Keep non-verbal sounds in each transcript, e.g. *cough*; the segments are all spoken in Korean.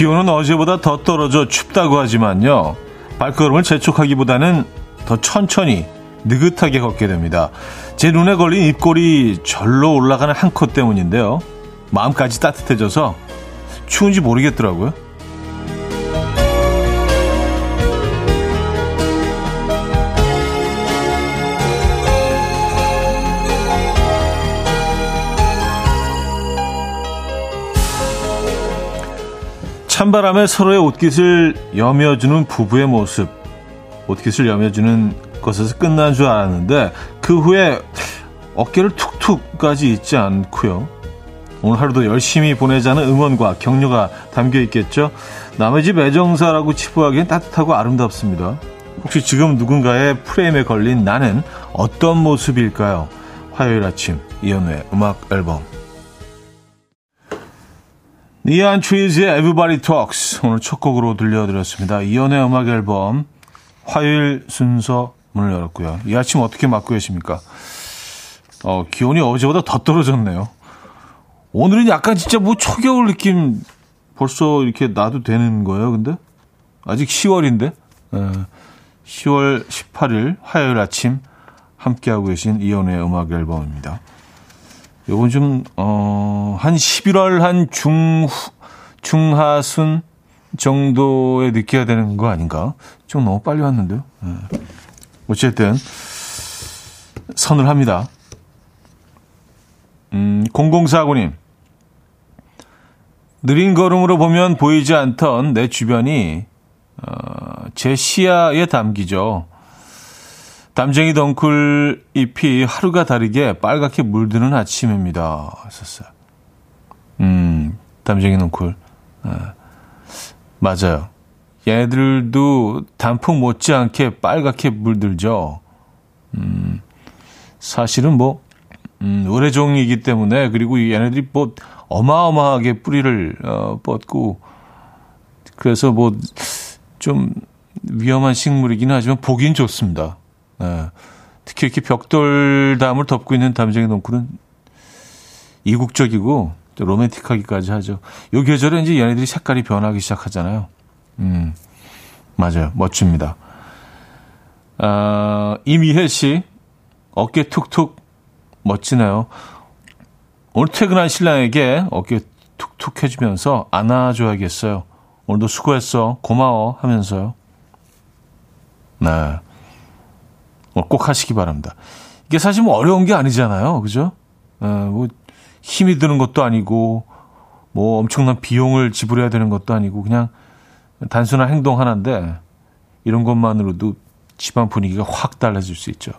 기온은 어제보다 더 떨어져 춥다고 하지만요. 발걸음을 재촉하기보다는 더 천천히 느긋하게 걷게 됩니다. 제 눈에 걸린 입꼬리 절로 올라가는 한 코 때문인데요. 마음까지 따뜻해져서 추운지 모르겠더라고요. 찬바람에 서로의 옷깃을 여며주는 부부의 모습. 옷깃을 여며주는 것에서 끝난 줄 알았는데 그 후에 어깨를 툭툭까지 잊지 않고요. 오늘 하루도 열심히 보내자는 응원과 격려가 담겨 있겠죠. 남의 집 애정사라고 치부하기엔 따뜻하고 아름답습니다. 혹시 지금 누군가의 프레임에 걸린 나는 어떤 모습일까요? 화요일 아침 이연우의 음악 앨범 니안 트리즈의 Everybody Talks 오늘 첫 곡으로 들려드렸습니다. 이연의 음악 앨범 화요일 순서 문을 열었고요. 이 아침 어떻게 맞고 계십니까? 어, 기온이 어제보다 더 떨어졌네요. 오늘은 약간 진짜 뭐 초겨울 느낌 벌써 이렇게 놔도 되는 거예요, 근데? 아직 10월인데? 에, 10월 18일 화요일 아침 함께하고 계신 이연의 음악 앨범입니다. 요건 좀, 어, 한 11월 한 중, 중하순 정도에 느껴야 되는 거 아닌가? 좀 너무 빨리 왔는데요. 네. 어쨌든, 선을 합니다. 음, 0049님. 느린 걸음으로 보면 보이지 않던 내 주변이, 어, 제 시야에 담기죠. 담쟁이 덩쿨 잎이 하루가 다르게 빨갛게 물드는 아침입니다. 썼어요. 음, 담쟁이 덩쿨. 네. 맞아요. 얘네들도 단풍 못지않게 빨갛게 물들죠. 음, 사실은 뭐, 음, 의뢰종이기 때문에, 그리고 얘네들이 뭐, 어마어마하게 뿌리를, 어, 뻗고, 그래서 뭐, 좀 위험한 식물이긴 하지만 보긴 좋습니다. 예. 특히 이렇게 벽돌담을 덮고 있는 담쟁이 덩쿨은 이국적이고 로맨틱하기까지 하죠. 요 계절에 이제 얘네들이 색깔이 변하기 시작하잖아요. 음, 맞아요. 멋집니다. 아, 이미혜 씨, 어깨 툭툭 멋지네요. 오늘 퇴근한 신랑에게 어깨 툭툭 해주면서 안아줘야겠어요. 오늘도 수고했어. 고마워. 하면서요. 네. 어, 꼭 하시기 바랍니다. 이게 사실 뭐 어려운 게 아니잖아요. 그죠? 에, 뭐 힘이 드는 것도 아니고 뭐 엄청난 비용을 지불해야 되는 것도 아니고 그냥 단순한 행동 하나인데 이런 것만으로도 집안 분위기가 확 달라질 수 있죠.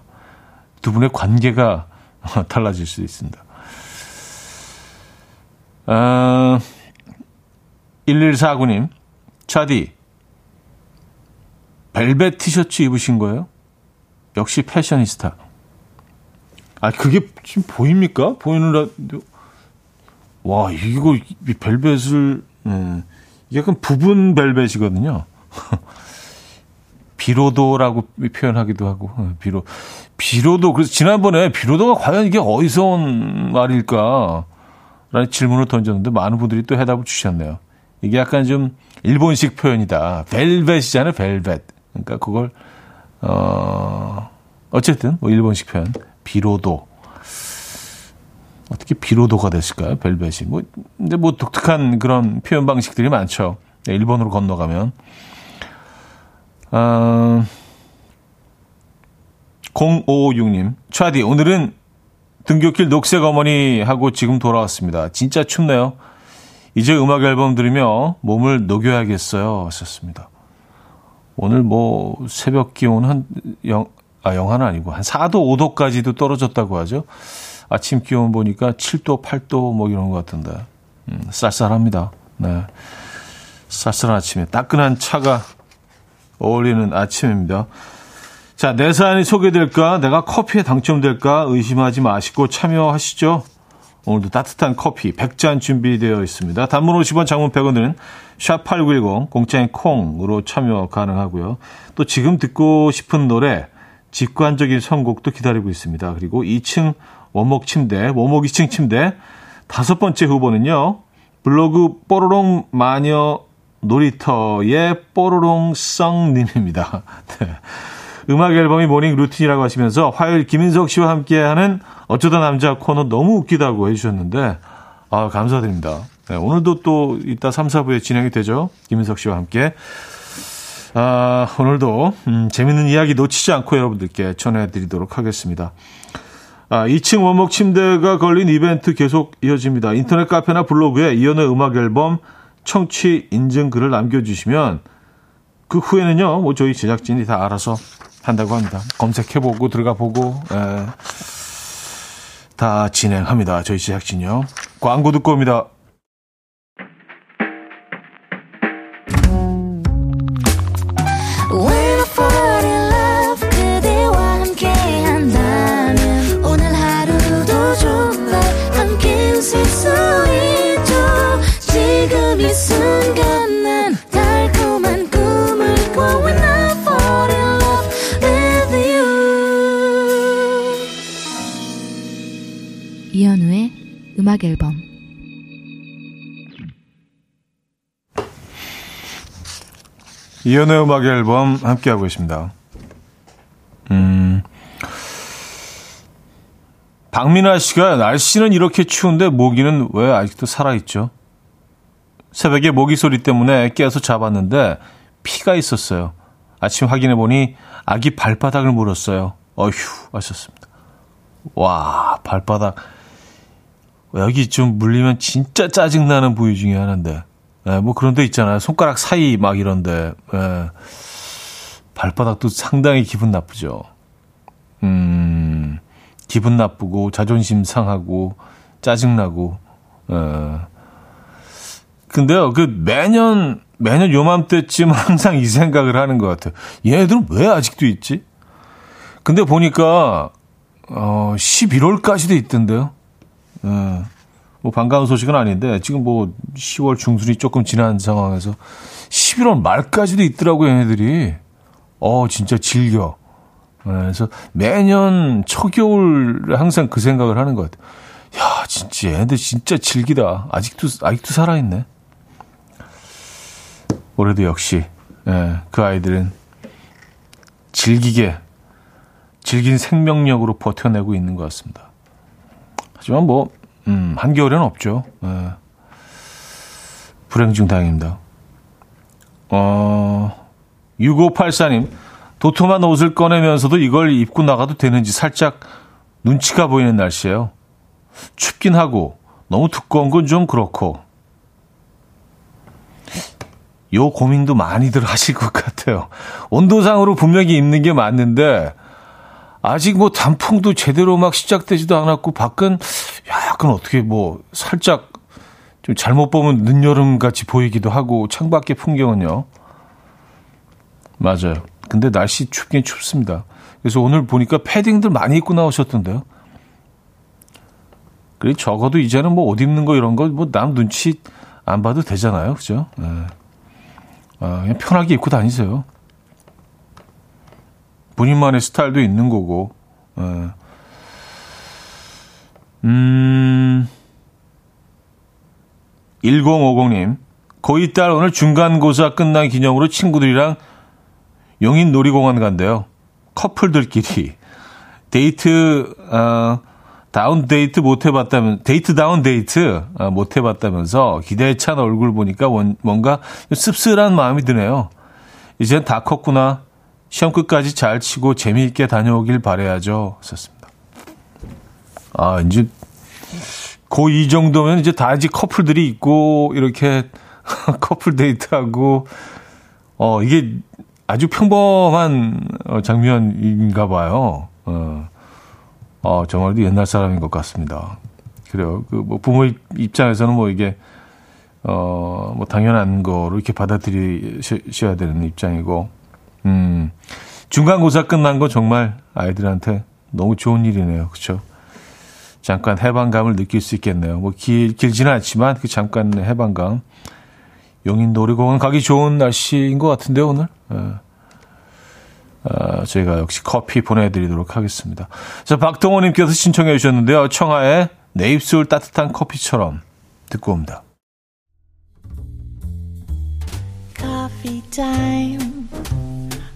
두 분의 관계가 *laughs* 달라질 수 있습니다. 아, 1149님, 차디, 벨벳 티셔츠 입으신 거예요? 역시 패셔니스타. 아, 그게 지금 보입니까? 보이는 라디오. 와, 이거, 이 벨벳을, 음, 약간 부분 벨벳이거든요. *laughs* 비로도라고 표현하기도 하고, 어, 비로, 비로도, 그래서 지난번에 비로도가 과연 이게 어디서 온 말일까? 라는 질문을 던졌는데 많은 분들이 또 해답을 주셨네요. 이게 약간 좀 일본식 표현이다. 벨벳이잖아요, 벨벳. 그러니까 그걸 어, 어쨌든, 뭐, 일본식 표현. 비로도. 어떻게 비로도가 됐을까요? 벨벳이. 뭐, 근데 뭐 독특한 그런 표현 방식들이 많죠. 네, 일본으로 건너가면. 어, 0556님. 차디, 오늘은 등교길 녹색 어머니 하고 지금 돌아왔습니다. 진짜 춥네요. 이제 음악 앨범 들으며 몸을 녹여야겠어요. 하셨습니다. 오늘 뭐 새벽 기온 한 영, 아, 영하는 아니고 한 4도, 5도까지도 떨어졌다고 하죠. 아침 기온 보니까 7도, 8도 뭐 이런 것 같은데. 음, 쌀쌀합니다. 네. 쌀쌀한 아침에 따끈한 차가 어울리는 아침입니다. 자, 내 사연이 소개될까? 내가 커피에 당첨될까? 의심하지 마시고 참여하시죠. 오늘도 따뜻한 커피 100잔 준비되어 있습니다. 단문 50원, 장문 100원들은 샵8910 공짜인 콩으로 참여 가능하고요. 또 지금 듣고 싶은 노래 직관적인 선곡도 기다리고 있습니다. 그리고 2층 원목 침대, 원목 2층 침대 다섯 번째 후보는요. 블로그 뽀로롱 마녀 놀이터의 뽀로롱 성님입니다. *laughs* 네. 음악 앨범이 morning routine이라고 하시면서 화요일 김인석 씨와 함께하는 어쩌다 남자 코너 너무 웃기다고 해주셨는데 아 감사드립니다. 네, 오늘도 또 이따 3, 4부에 진행이 되죠. 김인석 씨와 함께. 아, 오늘도 음, 재밌는 이야기 놓치지 않고 여러분들께 전해드리도록 하겠습니다. 아, 2층 원목 침대가 걸린 이벤트 계속 이어집니다. 인터넷 카페나 블로그에 이연의 음악 앨범 청취 인증글을 남겨주시면 그 후에는요, 뭐 저희 제작진이 다 알아서 한다고 합니다. 검색해보고 들어가보고 에, 다 진행합니다. 저희 제작진이요. 광고 듣고 옵니다. 음악 앨범 이연의 음악 앨범 함께하고 있습니다. 음. 박민아 씨가 날씨는 이렇게 추운데 모기는 왜 아직도 살아있죠? 새벽에 모기 소리 때문에 깨서 잡았는데 피가 있었어요. 아침 확인해 보니 아기 발바닥을 물었어요. 어휴 하셨습니다. 와 발바닥 여기 좀 물리면 진짜 짜증나는 부위 중에 하나인데. 예, 뭐 그런 데 있잖아요. 손가락 사이 막 이런데. 예. 발바닥도 상당히 기분 나쁘죠. 음, 기분 나쁘고, 자존심 상하고, 짜증나고, 예. 근데요, 그 매년, 매년 요맘때쯤 항상 이 생각을 하는 것 같아요. 얘네들은 왜 아직도 있지? 근데 보니까, 어, 11월까지도 있던데요. 예. 뭐 반가운 소식은 아닌데 지금 뭐 10월 중순이 조금 지난 상황에서 11월 말까지도 있더라고요, 얘네들이. 어, 진짜 즐겨. 예, 그래서 매년 초겨울 항상 그 생각을 하는 것 같아요. 야, 진짜 얘네들 진짜 즐기다. 아직도 아직도 살아 있네. 올해도 역시 예, 그 아이들은 즐기게 즐긴 생명력으로 버텨내고 있는 것 같습니다. 하지만 뭐, 음, 한겨울에는 없죠. 예. 불행 중 다행입니다. 어, 6584님, 도톰한 옷을 꺼내면서도 이걸 입고 나가도 되는지 살짝 눈치가 보이는 날씨예요. 춥긴 하고, 너무 두꺼운 건 좀 그렇고, 요 고민도 많이들 *laughs* 하실 것 같아요. 온도상으로 분명히 입는 게 맞는데, 아직 뭐 단풍도 제대로 막 시작되지도 않았고 밖은 약간 어떻게 뭐 살짝 좀 잘못 보면 늦여름 같이 보이기도 하고 창밖의 풍경은요. 맞아요. 근데 날씨 춥긴 춥습니다. 그래서 오늘 보니까 패딩들 많이 입고 나오셨던데요. 그래 적어도 이제는 뭐 옷 입는 거 이런 거 뭐 남 눈치 안 봐도 되잖아요. 그죠? 네. 아, 그냥 편하게 입고 다니세요. 본인만의 스타일도 있는 거고. 예. 음, 1050님. 고2 딸 오늘 중간고사 끝난 기념으로 친구들이랑 용인 놀이공원 간대요. 커플들끼리. 데이트, 어, 다운 데이트 못 해봤다면, 데이트 다운 데이트 어, 못 해봤다면서 기대에 찬 얼굴 보니까 원, 뭔가 씁쓸한 마음이 드네요. 이젠 다 컸구나. 시험 끝까지 잘 치고 재미있게 다녀오길 바래야죠. 썼습니다. 아, 이제 고2 정도면 이제 다 이제 커플들이 있고 이렇게 *laughs* 커플 데이트하고 어 이게 아주 평범한 어, 장면인가 봐요. 어, 어 정말 옛날 사람인 것 같습니다. 그래요. 그 뭐 부모 입장에서는 뭐 이게 어 뭐 당연한 거로 이렇게 받아들이셔야 되는 입장이고 음, 중간고사 끝난 거 정말 아이들한테 너무 좋은 일이네요. 그렇죠? 잠깐 해방감을 느낄 수 있겠네요. 뭐 길, 길지는 않지만 그 잠깐 해방감. 용인 놀이공원 가기 좋은 날씨인 것 같은데요, 오늘. 어, 어, 저희가 역시 커피 보내드리도록 하겠습니다. 자, 박동호님께서 신청해 주셨는데요. 청하의 내 입술 따뜻한 커피처럼 듣고 옵니다. time.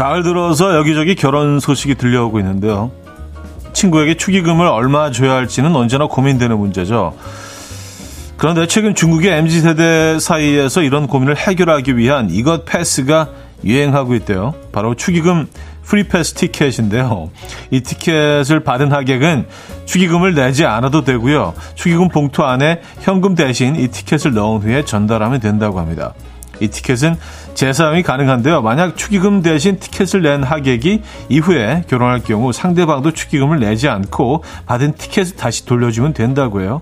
가을 들어서 여기저기 결혼 소식이 들려오고 있는데요. 친구에게 축의금을 얼마 줘야 할지는 언제나 고민되는 문제죠. 그런데 최근 중국의 MZ세대 사이에서 이런 고민을 해결하기 위한 이것 패스가 유행하고 있대요. 바로 축의금 free pass 티켓인데요. 이 티켓을 받은 하객은 축의금을 내지 않아도 되고요. 축의금 봉투 안에 현금 대신 이 티켓을 넣은 후에 전달하면 된다고 합니다. 이 티켓은 재사용이 가능한데요. 만약 축의금 대신 티켓을 낸 하객이 이후에 결혼할 경우 상대방도 축의금을 내지 않고 받은 티켓을 다시 돌려주면 된다고 해요.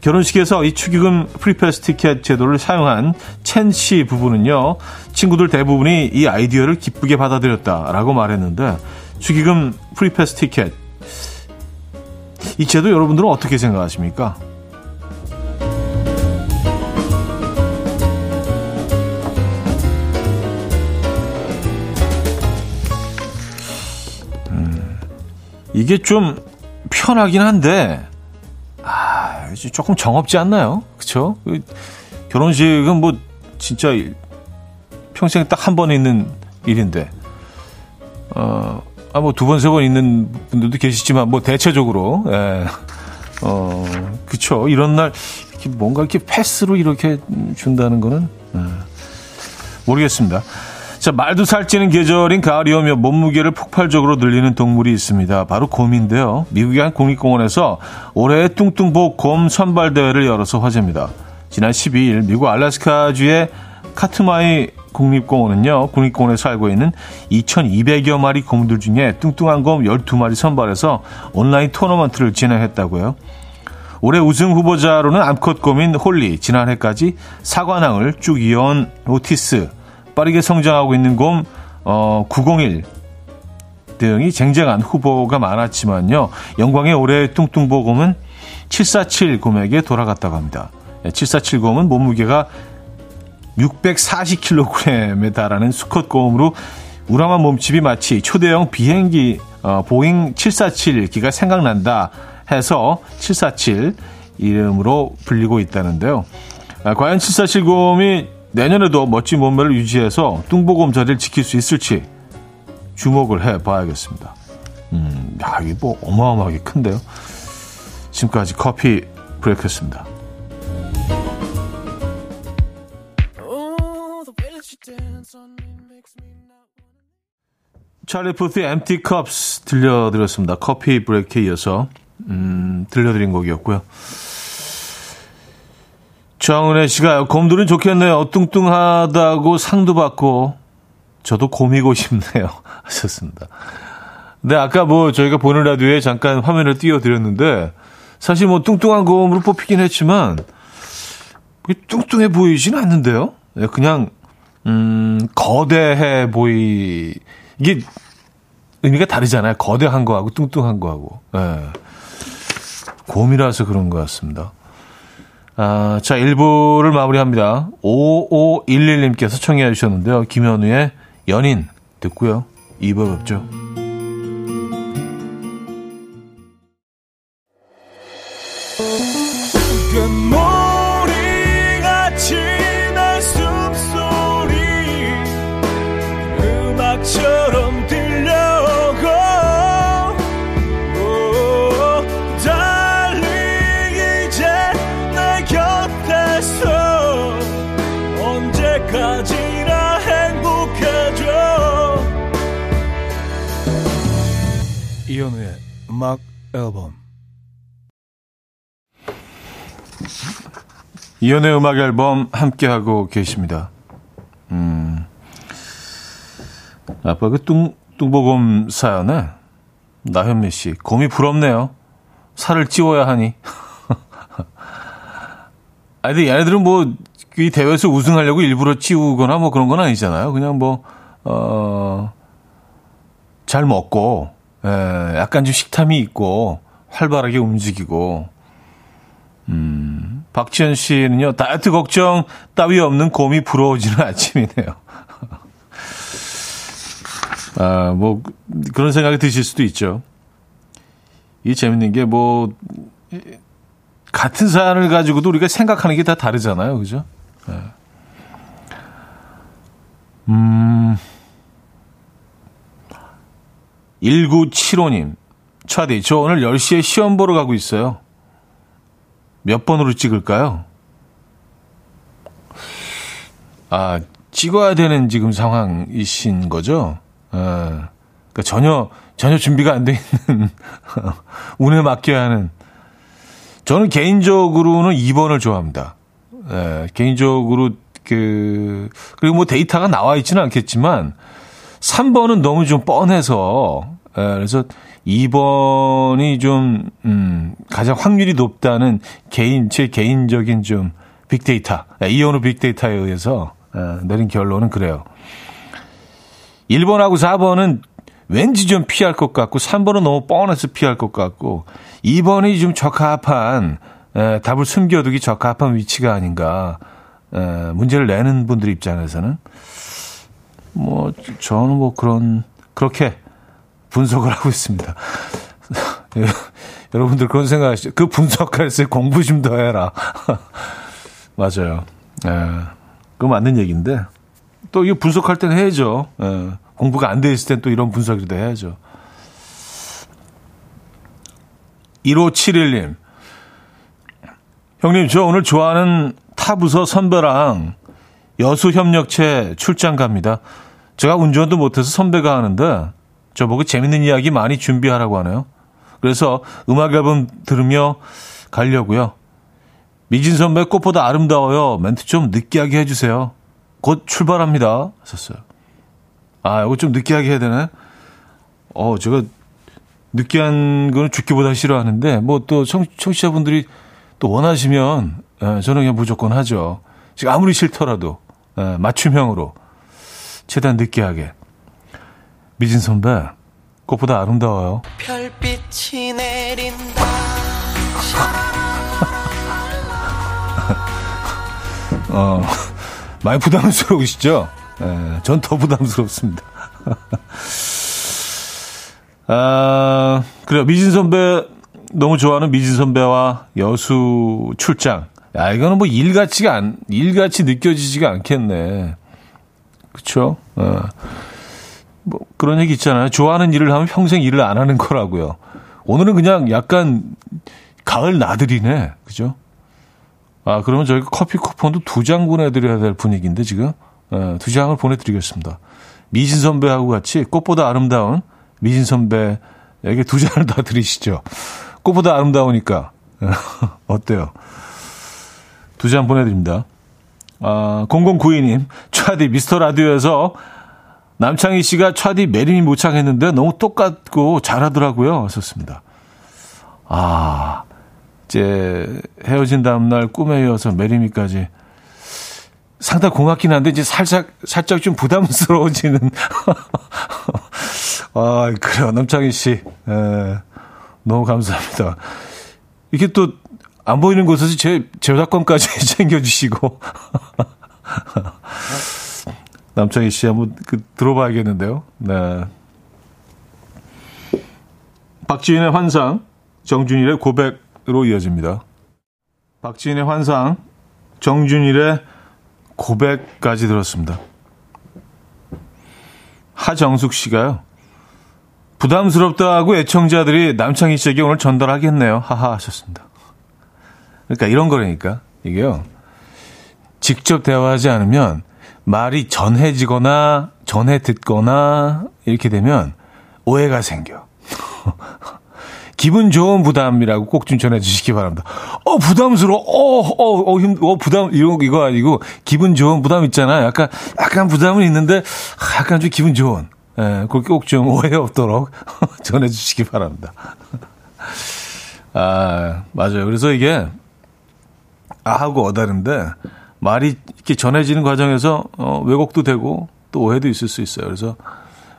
결혼식에서 이 축의금 free pass 티켓 제도를 사용한 첸 씨 부부는요, 친구들 대부분이 이 아이디어를 기쁘게 받아들였다라고 말했는데, 축의금 free pass 티켓. 이 제도 여러분들은 어떻게 생각하십니까? 이게 좀 편하긴 한데 아 조금 정없지 않나요? 그렇죠? 결혼식은 뭐 진짜 평생 딱 한 번 있는 일인데 어, 아, 뭐 두 번, 세 번 있는 분들도 계시지만, 뭐 대체적으로, 예. 어, 그쵸. 이런 날, 뭔가 이렇게 패스로 이렇게 준다는 거는, 예. 모르겠습니다. 자, 말도 살찌는 계절인 가을이 오며 몸무게를 폭발적으로 늘리는 동물이 있습니다. 바로 곰인데요. 미국의 한 국립공원에서 올해의 뚱뚱보 곰 선발대회를 열어서 화제입니다. 지난 12일 미국 알래스카주의 카트마이 국립공원은요, 국립공원에 살고 있는 2,200여 마리 곰들 중에 뚱뚱한 곰 12마리 선발해서 온라인 토너먼트를 진행했다고요. 올해 우승 후보자로는 암컷 곰인 홀리, 지난해까지 사관왕을 쭉 이어온 오티스, 빠르게 성장하고 있는 곰 어, 901 등이 쟁쟁한 후보가 많았지만요. 영광의 올해 뚱뚱보 곰은 747 곰에게 돌아갔다고 합니다. 747 곰은 몸무게가 640kg에 달하는 수컷 곰으로 우람한 몸집이 마치 초대형 비행기 어, 보잉 747 기가 생각난다 해서 747 이름으로 불리고 있다는데요. 아, 과연 747 곰이 내년에도 멋진 몸매를 유지해서 뚱보곰 자리를 지킬 수 있을지 주목을 해 봐야겠습니다. 음, 야, 이게 뭐 어마어마하게 큰데요. 지금까지 커피 브레이크였습니다. 찰리 푸트의 Empty Cups 들려드렸습니다. 커피 브레이크에 이어서 음, 들려드린 곡이었고요. 정은혜 씨가 곰들은 좋겠네요. 뚱뚱하다고 상도 받고 저도 곰이고 싶네요. *laughs* 하셨습니다. 근데 아까 뭐 저희가 보는 라디오에 잠깐 화면을 띄워드렸는데 사실 뭐 뚱뚱한 곰으로 뽑히긴 했지만 뚱뚱해 보이진 않는데요. 네, 그냥 음 거대해 보이 이게 의미가 다르잖아요. 거대한 거하고 뚱뚱한 거하고. 네. 곰이라서 그런 것 같습니다. 아, 자, 1부를 마무리합니다. 5511님께서 청해 주셨는데요. 김현우의 연인 듣고요. 2부 뵙죠. 음악 앨범 이현우의 음악 앨범 함께하고 계십니다. 음, 아빠 그 뚱, 뚱보곰 사연에 나현미 씨, 곰이 부럽네요. 살을 찌워야 하니. *laughs* 아니, 근데 얘네들은 뭐, 이 대회에서 우승하려고 일부러 찌우거나 뭐 그런 건 아니잖아요. 그냥 뭐, 어, 잘 먹고, 예, 약간 좀 식탐이 있고, 활발하게 움직이고, 음, 박지현 씨는요, 다이어트 걱정 따위 없는 곰이 부러워지는 *laughs* 아침이네요. *laughs* 아, 뭐, 그런 생각이 드실 수도 있죠. 이 재밌는 게 뭐, 같은 사안을 가지고도 우리가 생각하는 게 다 다르잖아요. 그죠? 네. 음, 1975님. 차디, 저 오늘 10시에 시험 보러 가고 있어요. 몇 번으로 찍을까요? 아, 찍어야 되는 지금 상황이신 거죠? 예. 그러니까 전혀, 전혀 준비가 안 돼 있는, *laughs* 운에 맡겨야 하는. 저는 개인적으로는 2번을 좋아합니다. 예, 개인적으로 그, 그리고 뭐 데이터가 나와 있지는 않겠지만, 3번은 너무 좀 뻔해서, 예, 그래서 2번이 좀, 음, 가장 확률이 높다는 개인, 제 개인적인 좀 빅데이터, 예, 이현우 빅데이터에 의해서 예, 내린 결론은 그래요. 1번하고 4번은 왠지 좀 피할 것 같고, 3번은 너무 뻔해서 피할 것 같고, 2번이 좀 적합한, 에, 답을 숨겨두기 적합한 위치가 아닌가. 에, 문제를 내는 분들 입장에서는. 뭐, 저는 뭐 그런, 그렇게 분석을 하고 있습니다. *laughs* 여러분들 그런 생각 하시죠? 그 분석할 때 공부 좀 더 해라. *laughs* 맞아요. 에, 그거 맞는 얘기인데. 또 이거 분석할 때는 해야죠. 에, 공부가 안 돼 있을 땐 또 이런 분석이라도 해야죠. 1571님. 형님, 저 오늘 좋아하는 타부서 선배랑 여수협력체 출장 갑니다. 제가 운전도 못해서 선배가 하는데 저보고 재밌는 이야기 많이 준비하라고 하네요. 그래서 음악 앨범 들으며 가려고요. 미진 선배 꽃보다 아름다워요. 멘트 좀 느끼하게 해주세요. 곧 출발합니다. 하셨어요. 아, 이거 좀 느끼하게 해야 되나? 어, 제가 느끼한 거는 죽기보다 싫어하는데, 뭐 또 청취자분들이 또 원하시면, 예, 저는 그냥 무조건 하죠. 지금 아무리 싫더라도, 예, 맞춤형으로. 최대한 느끼하게. 미진 선배, 꽃보다 아름다워요. 별빛이 내린다. *laughs* 어, 많이 부담스러우시죠? 예, 전더 부담스럽습니다. *laughs* 아, 그래요. 미진 선배, 너무 좋아하는 미진 선배와 여수 출장. 야, 이거는 뭐 일같이가 안, 일같이 느껴지지가 않겠네. 그쵸? 어. 뭐, 그런 얘기 있잖아요. 좋아하는 일을 하면 평생 일을 안 하는 거라고요. 오늘은 그냥 약간 가을 나들이네. 그죠? 아, 그러면 저희가 커피 쿠폰도 두 장 보내드려야 될 분위기인데, 지금? 어, 두 장을 보내드리겠습니다. 미진 선배하고 같이 꽃보다 아름다운 미진 선배에게 두 *laughs* 장을 다 드리시죠. 꽃보다 아름다우니까. *laughs* 어때요? 두장 보내드립니다. 아, 0092님, 차디 미스터 라디오에서 남창희 씨가 차디 Marry Me 모창했는데 너무 똑같고 잘하더라고요. 하셨습니다. 아, 이제 헤어진 다음날 꿈에 이어서 메리미까지 상당히 고맙긴 한데 이제 살짝 살짝 좀 부담스러워지는 *laughs* 아 그래요 남창희 씨 에, 너무 감사합니다 이게 또 안 보이는 곳에서 제 저작권까지 *laughs* 챙겨주시고 남창희 씨 한번 그 들어봐야겠는데요 네 박지윤의 환상 정준일의 고백으로 이어집니다 박지윤의 환상 정준일의 고백까지 들었습니다. 하정숙 씨가요. 부담스럽다고 애청자들이 남창희 씨에게 오늘 전달하겠네요. 하하 하셨습니다. 그러니까 이런 거라니까. 이게요. 직접 대화하지 않으면 말이 전해지거나 전해 듣거나 이렇게 되면 오해가 생겨. *laughs* 기분 좋은 부담이라고 꼭 좀 전해주시기 바랍니다. 어, 부담스러워. 어, 어, 어, 힘, 어, 부담, 이런, 이거 아니고, 기분 좋은 부담 있잖아요. 약간, 약간 부담은 있는데, 약간 좀 기분 좋은. 예, 그렇게 꼭 좀 오해 없도록 *laughs* 전해주시기 바랍니다. *laughs* 아, 맞아요. 그래서 이게, 아 하고 어다른데, 말이 이렇게 전해지는 과정에서, 어, 왜곡도 되고, 또 오해도 있을 수 있어요. 그래서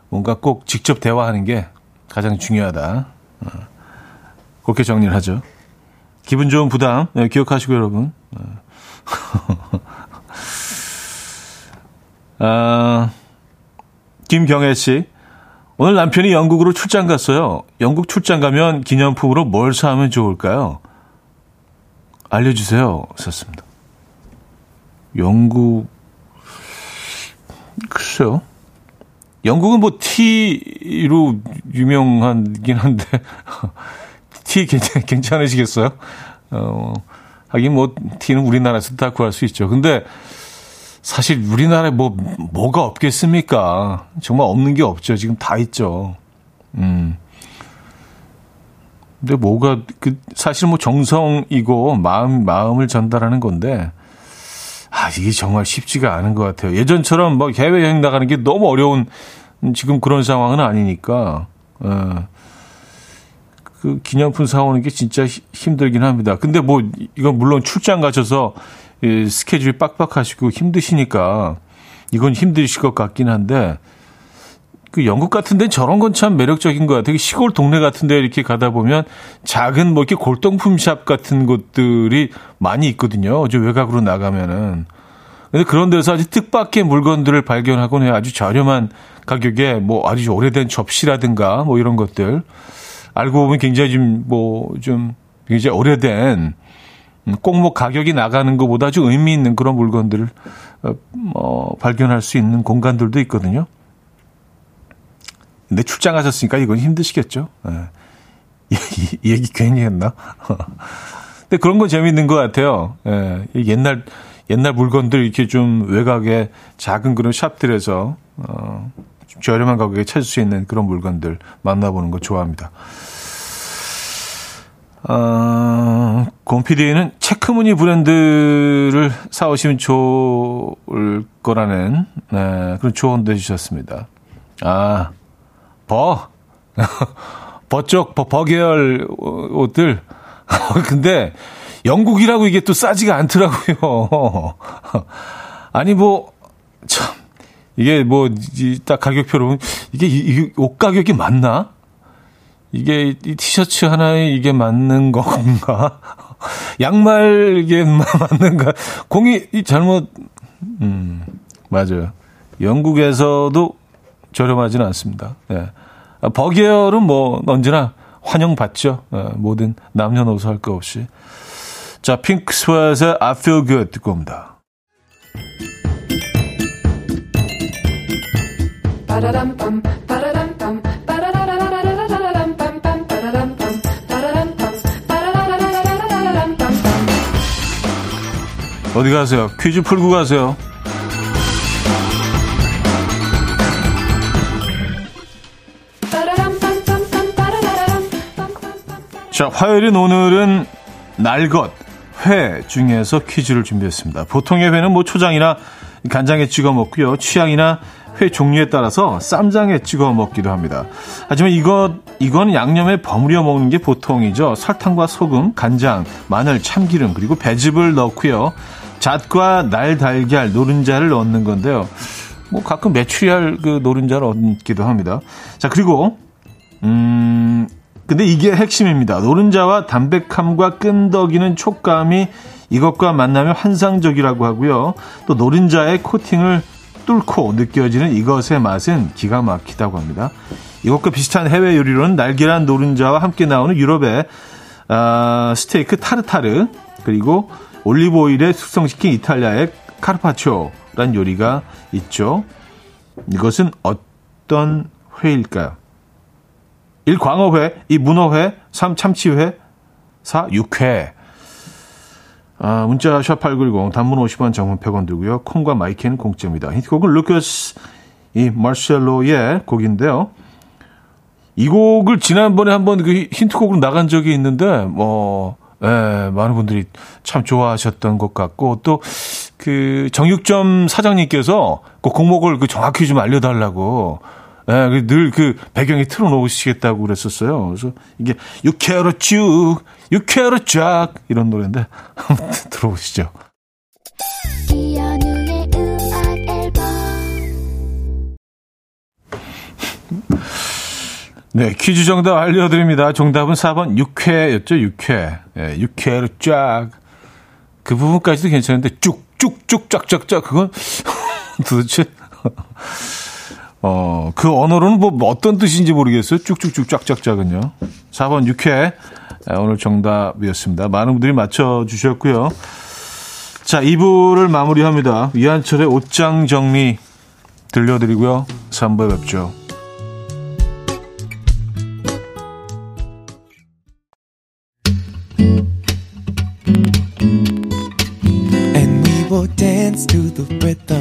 뭔가 꼭 직접 대화하는 게 가장 중요하다. 어, 그렇게 정리를 하죠. 기분 좋은 부담 네, 기억하시고 여러분. 어. *laughs* 아, 김경애 씨. 오늘 남편이 영국으로 출장 갔어요. 영국 출장 가면 기념품으로 뭘 사면 좋을까요? 알려주세요. 썼습니다. 영국, 글쎄요. 영국은 뭐 티로 유명하긴 한데, *laughs* 티 괜찮, 괜찮으시겠어요? 어, 하긴 뭐 티는 우리나라에서 다 구할 수 있죠. 근데 사실 우리나라에 뭐, 뭐가 없겠습니까? 정말 없는 게 없죠. 지금 다 있죠. 음. 근데 뭐가, 그, 사실 뭐 정성이고 마음, 마음을 전달하는 건데, 아, 이게 정말 쉽지가 않은 것 같아요. 예전처럼 뭐 해외 여행 나가는 게 너무 어려운 지금 그런 상황은 아니니까, 어, 그 기념품 사오는 게 진짜 힘들긴 합니다. 근데 뭐, 이건 물론 출장 가셔서 이 스케줄이 빡빡하시고 힘드시니까 이건 힘드실 것 같긴 한데 그 영국 같은 데는 저런 건 참 매력적인 것 같아요. 시골 동네 같은 데 이렇게 가다 보면 작은 뭐 이렇게 골동품 샵 같은 곳들이 많이 있거든요. 어제 외곽으로 나가면은. 근데 그런 데서 아주 뜻밖의 물건들을 발견하곤 해요. 아주 저렴한 가격에 뭐 아주 오래된 접시라든가 뭐 이런 것들. 알고 보면 굉장히 좀 뭐 좀 굉장히 오래된 음, 꼭뭐 가격이 나가는 것보다 아주 의미 있는 그런 물건들을 어, 어, 발견할 수 있는 공간들도 있거든요. 근데 출장 하셨으니까 이건 힘드시겠죠. 예. *laughs* 이, 이 얘기 괜히 했나? *laughs* 근데 그런 건 재미있는 것 같아요. 예. 옛날 옛날 물건들 이렇게 좀 외곽에 작은 그런 샵들에서 어, 저렴한 가격에 찾을 수 있는 그런 물건들 만나보는 거 좋아합니다. 어, 곰피디는 체크무늬 브랜드를 사오시면 좋을 거라는 네, 그런 조언도 해주셨습니다. 아, 버. 버쪽, *laughs* 버, 버 계열 옷들. *laughs* 근데 영국이라고 이게 또 싸지가 않더라고요. *laughs* 아니, 뭐, 참, 이게 뭐, 딱 가격표로, 이게, 이, 옷 가격이 맞나? 이게 이 티셔츠 하나에 이게 맞는 건가? 양말 이게 맞는가? 공이 잘못 음 맞아요. 영국에서도 저렴하지는 않습니다. 예. 버게어는 뭐 언제나 환영받죠. 예, 모든 남녀노소 할거 없이. 자, 핑크 스웨트의 I Feel Good 듣고 옵니다. 어디 가세요? 퀴즈 풀고 가세요. 자, 화요일인 오늘은 날것, 회 중에서 퀴즈를 준비했습니다. 보통의 회는 뭐 초장이나 간장에 찍어 먹고요. 취향이나 회 종류에 따라서 쌈장에 찍어 먹기도 합니다. 하지만 이것 이건 양념에 버무려 먹는 게 보통이죠. 설탕과 소금, 간장, 마늘, 참기름 그리고 배즙을 넣고요. 잣과 날달걀, 노른자를 넣는 건데요. 뭐 가끔 메추리알 그 노른자를 얻기도 합니다. 자 그리고 음 근데 이게 핵심입니다. 노른자와 담백함과 끈덕이는 촉감이 이것과 만나면 환상적이라고 하고요. 또 노른자의 코팅을 뚫고 느껴지는 이것의 맛은 기가 막히다고 합니다. 이것과 비슷한 해외 요리로는 날계란 노른자와 함께 나오는 유럽의 어, 스테이크 타르타르 그리고 올리브 오일에 숙성시킨 이탈리아의 카르파초란 요리가 있죠. 이것은 어떤 회일까요? 1. 광어회, 2. 문어회, 3. 참치회, 4. 육회. 아, 문자 샵 8910 단문 50원 장문 100원 들고요. 콩과 마이크는 공짜입니다. 힌트곡은 루커스 이 마르셀로의 곡인데요. 이 곡을 지난번에 한번 그 힌트곡으로 나간 적이 있는데 뭐 예, 많은 분들이 참 좋아하셨던 것 같고 또 그 정육점 사장님께서 그 곡목을 그 정확히 좀 알려 달라고 예, 늘그 그 배경에 틀어놓으시겠다고 그랬었어요. 그래서 이게 유쾌로 쭉, 유쾌로 쫙 이런 노래인데 한번 *laughs* 들어보시죠. 네, 퀴즈 정답 알려드립니다. 정답은 4번 육회였죠, 육회. 예, 육회로 쫙. 그 부분까지도 괜찮은데 쭉쭉쭉 쫙쫙쫙 그건 *laughs* 도대체 어, 그 언어로는 뭐 어떤 뜻인지 모르겠어요. 쭉쭉쭉, 쫙, 쫙, 쫙은요. 4번 6회. 오늘 정답이었습니다. 많은 분들이 맞춰주셨고요. 자, 2부를 마무리합니다. 이한철의 옷장 정리 들려드리고요. 3부에 뵙죠. will dance to the rhythm.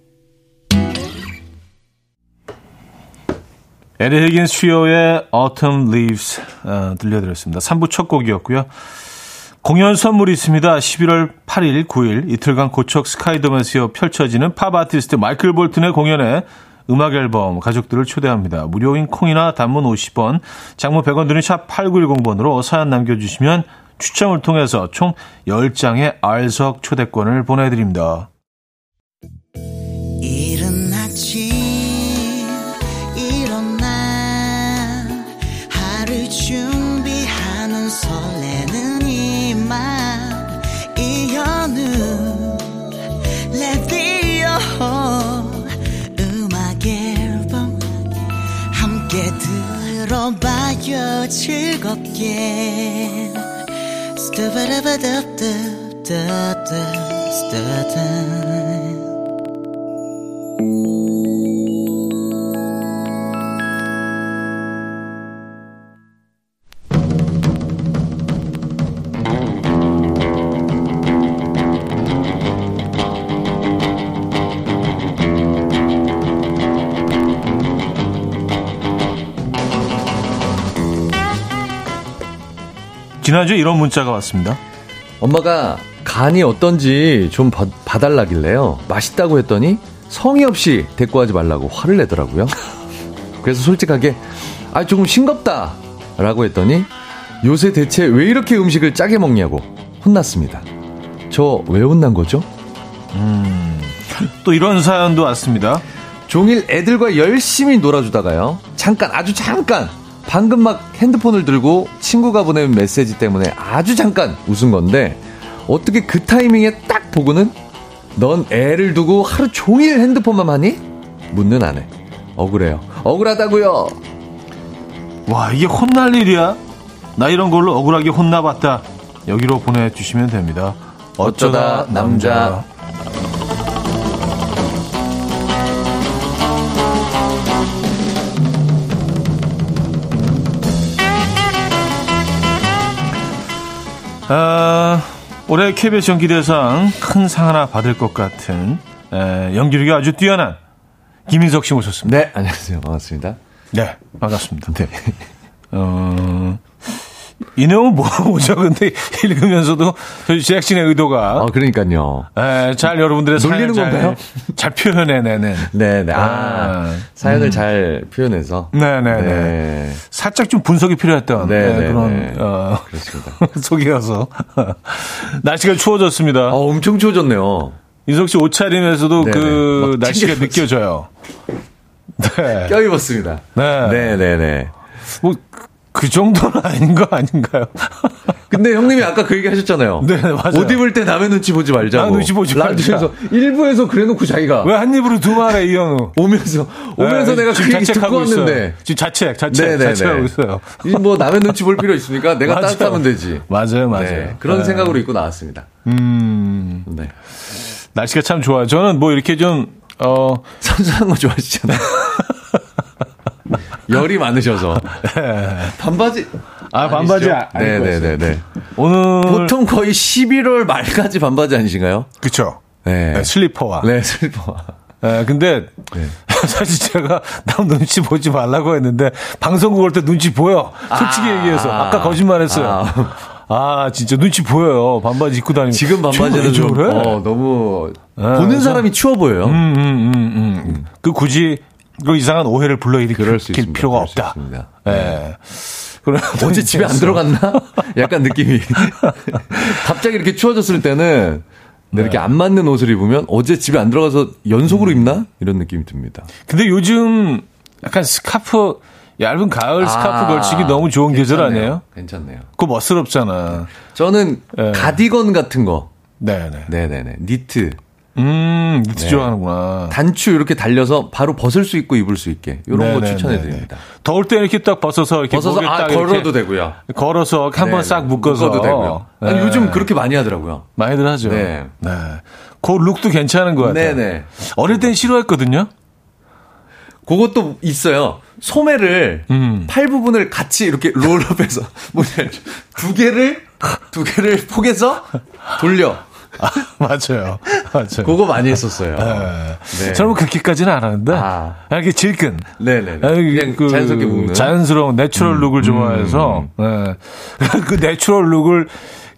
에디 히긴스 트리오의 Autumn Leaves 어, 들려드렸습니다. 3부 첫 곡이었고요. 공연 선물이 있습니다. 11월 8일, 9일 이틀간 고척 스카이돔에서 펼쳐지는 팝 아티스트 마이클 볼튼의 공연에 음악 앨범 가족들을 초대합니다. 무료인 콩이나 단문 50원, 장문 100원 드는 샵 8910번으로 사연 남겨주시면 추첨을 통해서 총 10장의 알석 초대권을 보내드립니다. 들 어봐요 즐겁게 지난주에 이런 문자가 왔습니다. 엄마가 간이 어떤지 좀 봐, 봐달라길래요. 맛있다고 했더니 성의 없이 데리고 하지 말라고 화를 내더라고요. *laughs* 그래서 솔직하게 아 조금 싱겁다 라고 했더니 요새 대체 왜 이렇게 음식을 짜게 먹냐고 혼났습니다. 저 왜 혼난 거죠? 음, 또 이런 사연도 왔습니다. 종일 애들과 열심히 놀아주다가요. 잠깐 아주 잠깐 방금 막 핸드폰을 들고 친구가 보낸 메시지 때문에 아주 잠깐 웃은 건데 어떻게 그 타이밍에 딱 보고는 넌 애를 두고 하루 종일 핸드폰만 하니? 묻는 아내. 억울해요. 억울하다고요. 와 이게 혼날 일이야? 나 이런 걸로 억울하게 혼나봤다. 여기로 보내주시면 됩니다. 어쩌다 남자. 아, 올해 KBS 연기대상 큰 상 하나 받을 것 같은 에, 연기력이 아주 뛰어난 김인석 씨 모셨습니다. 네, 안녕하세요. 반갑습니다. 네, 반갑습니다. 네. 어, 이 내용은 뭐죠? 근데 *laughs* 읽으면서도 제작진의 의도가. 아, 그러니까요. 에, 잘 여러분들의 놀리는 잘, 건가요? 잘 표현해내는. 네네. 아, 아 사연을 음. 잘 표현해서. 네네네. 네. 살짝 좀 분석이 필요했던 네, 네, 그런, 네. 어, 그렇습니다. *laughs* 속이어서. *laughs* 날씨가 추워졌습니다. 아, 엄청 추워졌네요. 인석 씨 옷차림에서도 네네. 그 날씨가 느껴져요. 네. 껴입었습니다. 네. 네네네. 뭐 그 정도는 *laughs* 아닌 거 아닌가요? *laughs* 근데 형님이 아까 그 얘기 하셨잖아요. 네, 맞아요. 옷 입을 때 남의 눈치 보지 말자고. 남 눈치 보지 말자. 라디오에서 일부에서 그래놓고 자기가. 왜 한 입으로 두 말에 이현우. 오면서, 오면서 네, 내가 그 얘기 듣고 왔는데. 지금 자책, 자책, 네네네. 자책하고 있어요. 뭐 남의 눈치 볼 필요 있습니까? 내가. *laughs* 따뜻하면 되지. 맞아요, 맞아요. 네, 그런 네. 생각으로 입고 나왔습니다. 음. 네. 날씨가 참 좋아요. 저는 뭐 이렇게 좀, 어. 선선한 거 좋아하시잖아요. 열이 많으셔서. *laughs* 반바지. 아, 반바지. 네네네네. 네. 오늘. 보통 거의 11월 말까지 반바지 아니신가요? 그쵸. 네. 네 슬리퍼와. 네, 슬리퍼와. 네, 근데 네. *laughs* 사실 제가 남 눈치 보지 말라고 했는데 방송국 올 때 눈치 보여. 솔직히 아, 얘기해서 아까 거짓말했어요. 아, 아, 진짜 눈치 보여요. 반바지 입고 다니면. 지금 반바지는 좀 그래? 어, 너무 네, 보는 사람이 추워 보여요. 음, 음, 음, 음. 음. 그 굳이 그 이상한 오해를 불러일으킬 필요가 없다. 예. 네. 그럼 어제 집에 안 들어갔나? 약간 느낌이. *laughs* 갑자기 이렇게 추워졌을 때는 네. 이렇게 안 맞는 옷을 입으면 어제 집에 안 들어가서 연속으로 입나? 이런 느낌이 듭니다. 근데 요즘 약간 스카프 얇은 가을 스카프 아, 걸치기 너무 좋은 괜찮네요. 계절 아니에요? 괜찮네요. 그거 멋스럽잖아. 저는 네. 가디건 같은 거. 네네. 네네네. 니트. 음, 니트 네. 좋아하는구나. 단추 이렇게 달려서 바로 벗을 수 있고 입을 수 있게 이런 거 추천해 드립니다. 더울 때 이렇게 딱 벗어서 이렇게 벗어서 아, 걸어도 되고요. 걸어서 한번 싹 묶어서 묶어도 되고요. 네. 아니, 요즘 그렇게 많이 하더라고요. 많이들 하죠. 네. 네. 그 look도 괜찮은 것 같아요. 네네. 어릴 땐 싫어했거든요. 그것도 있어요. 소매를 음. 팔 부분을 같이 이렇게 roll up해서 *laughs* 뭐냐 두 개를 두 개를 *laughs* 포개서 돌려. 아, *laughs* 맞아요. 맞아요. 그거 많이 했었어요. 네. 네. 저는 그렇게까지는 안 하는데, 아. 이렇게 질끈. 네네. 그냥 그 자연스럽게 묶는. 자연스러운 natural 음. look을 좋아해서, 음. 네. *laughs* 그 natural look을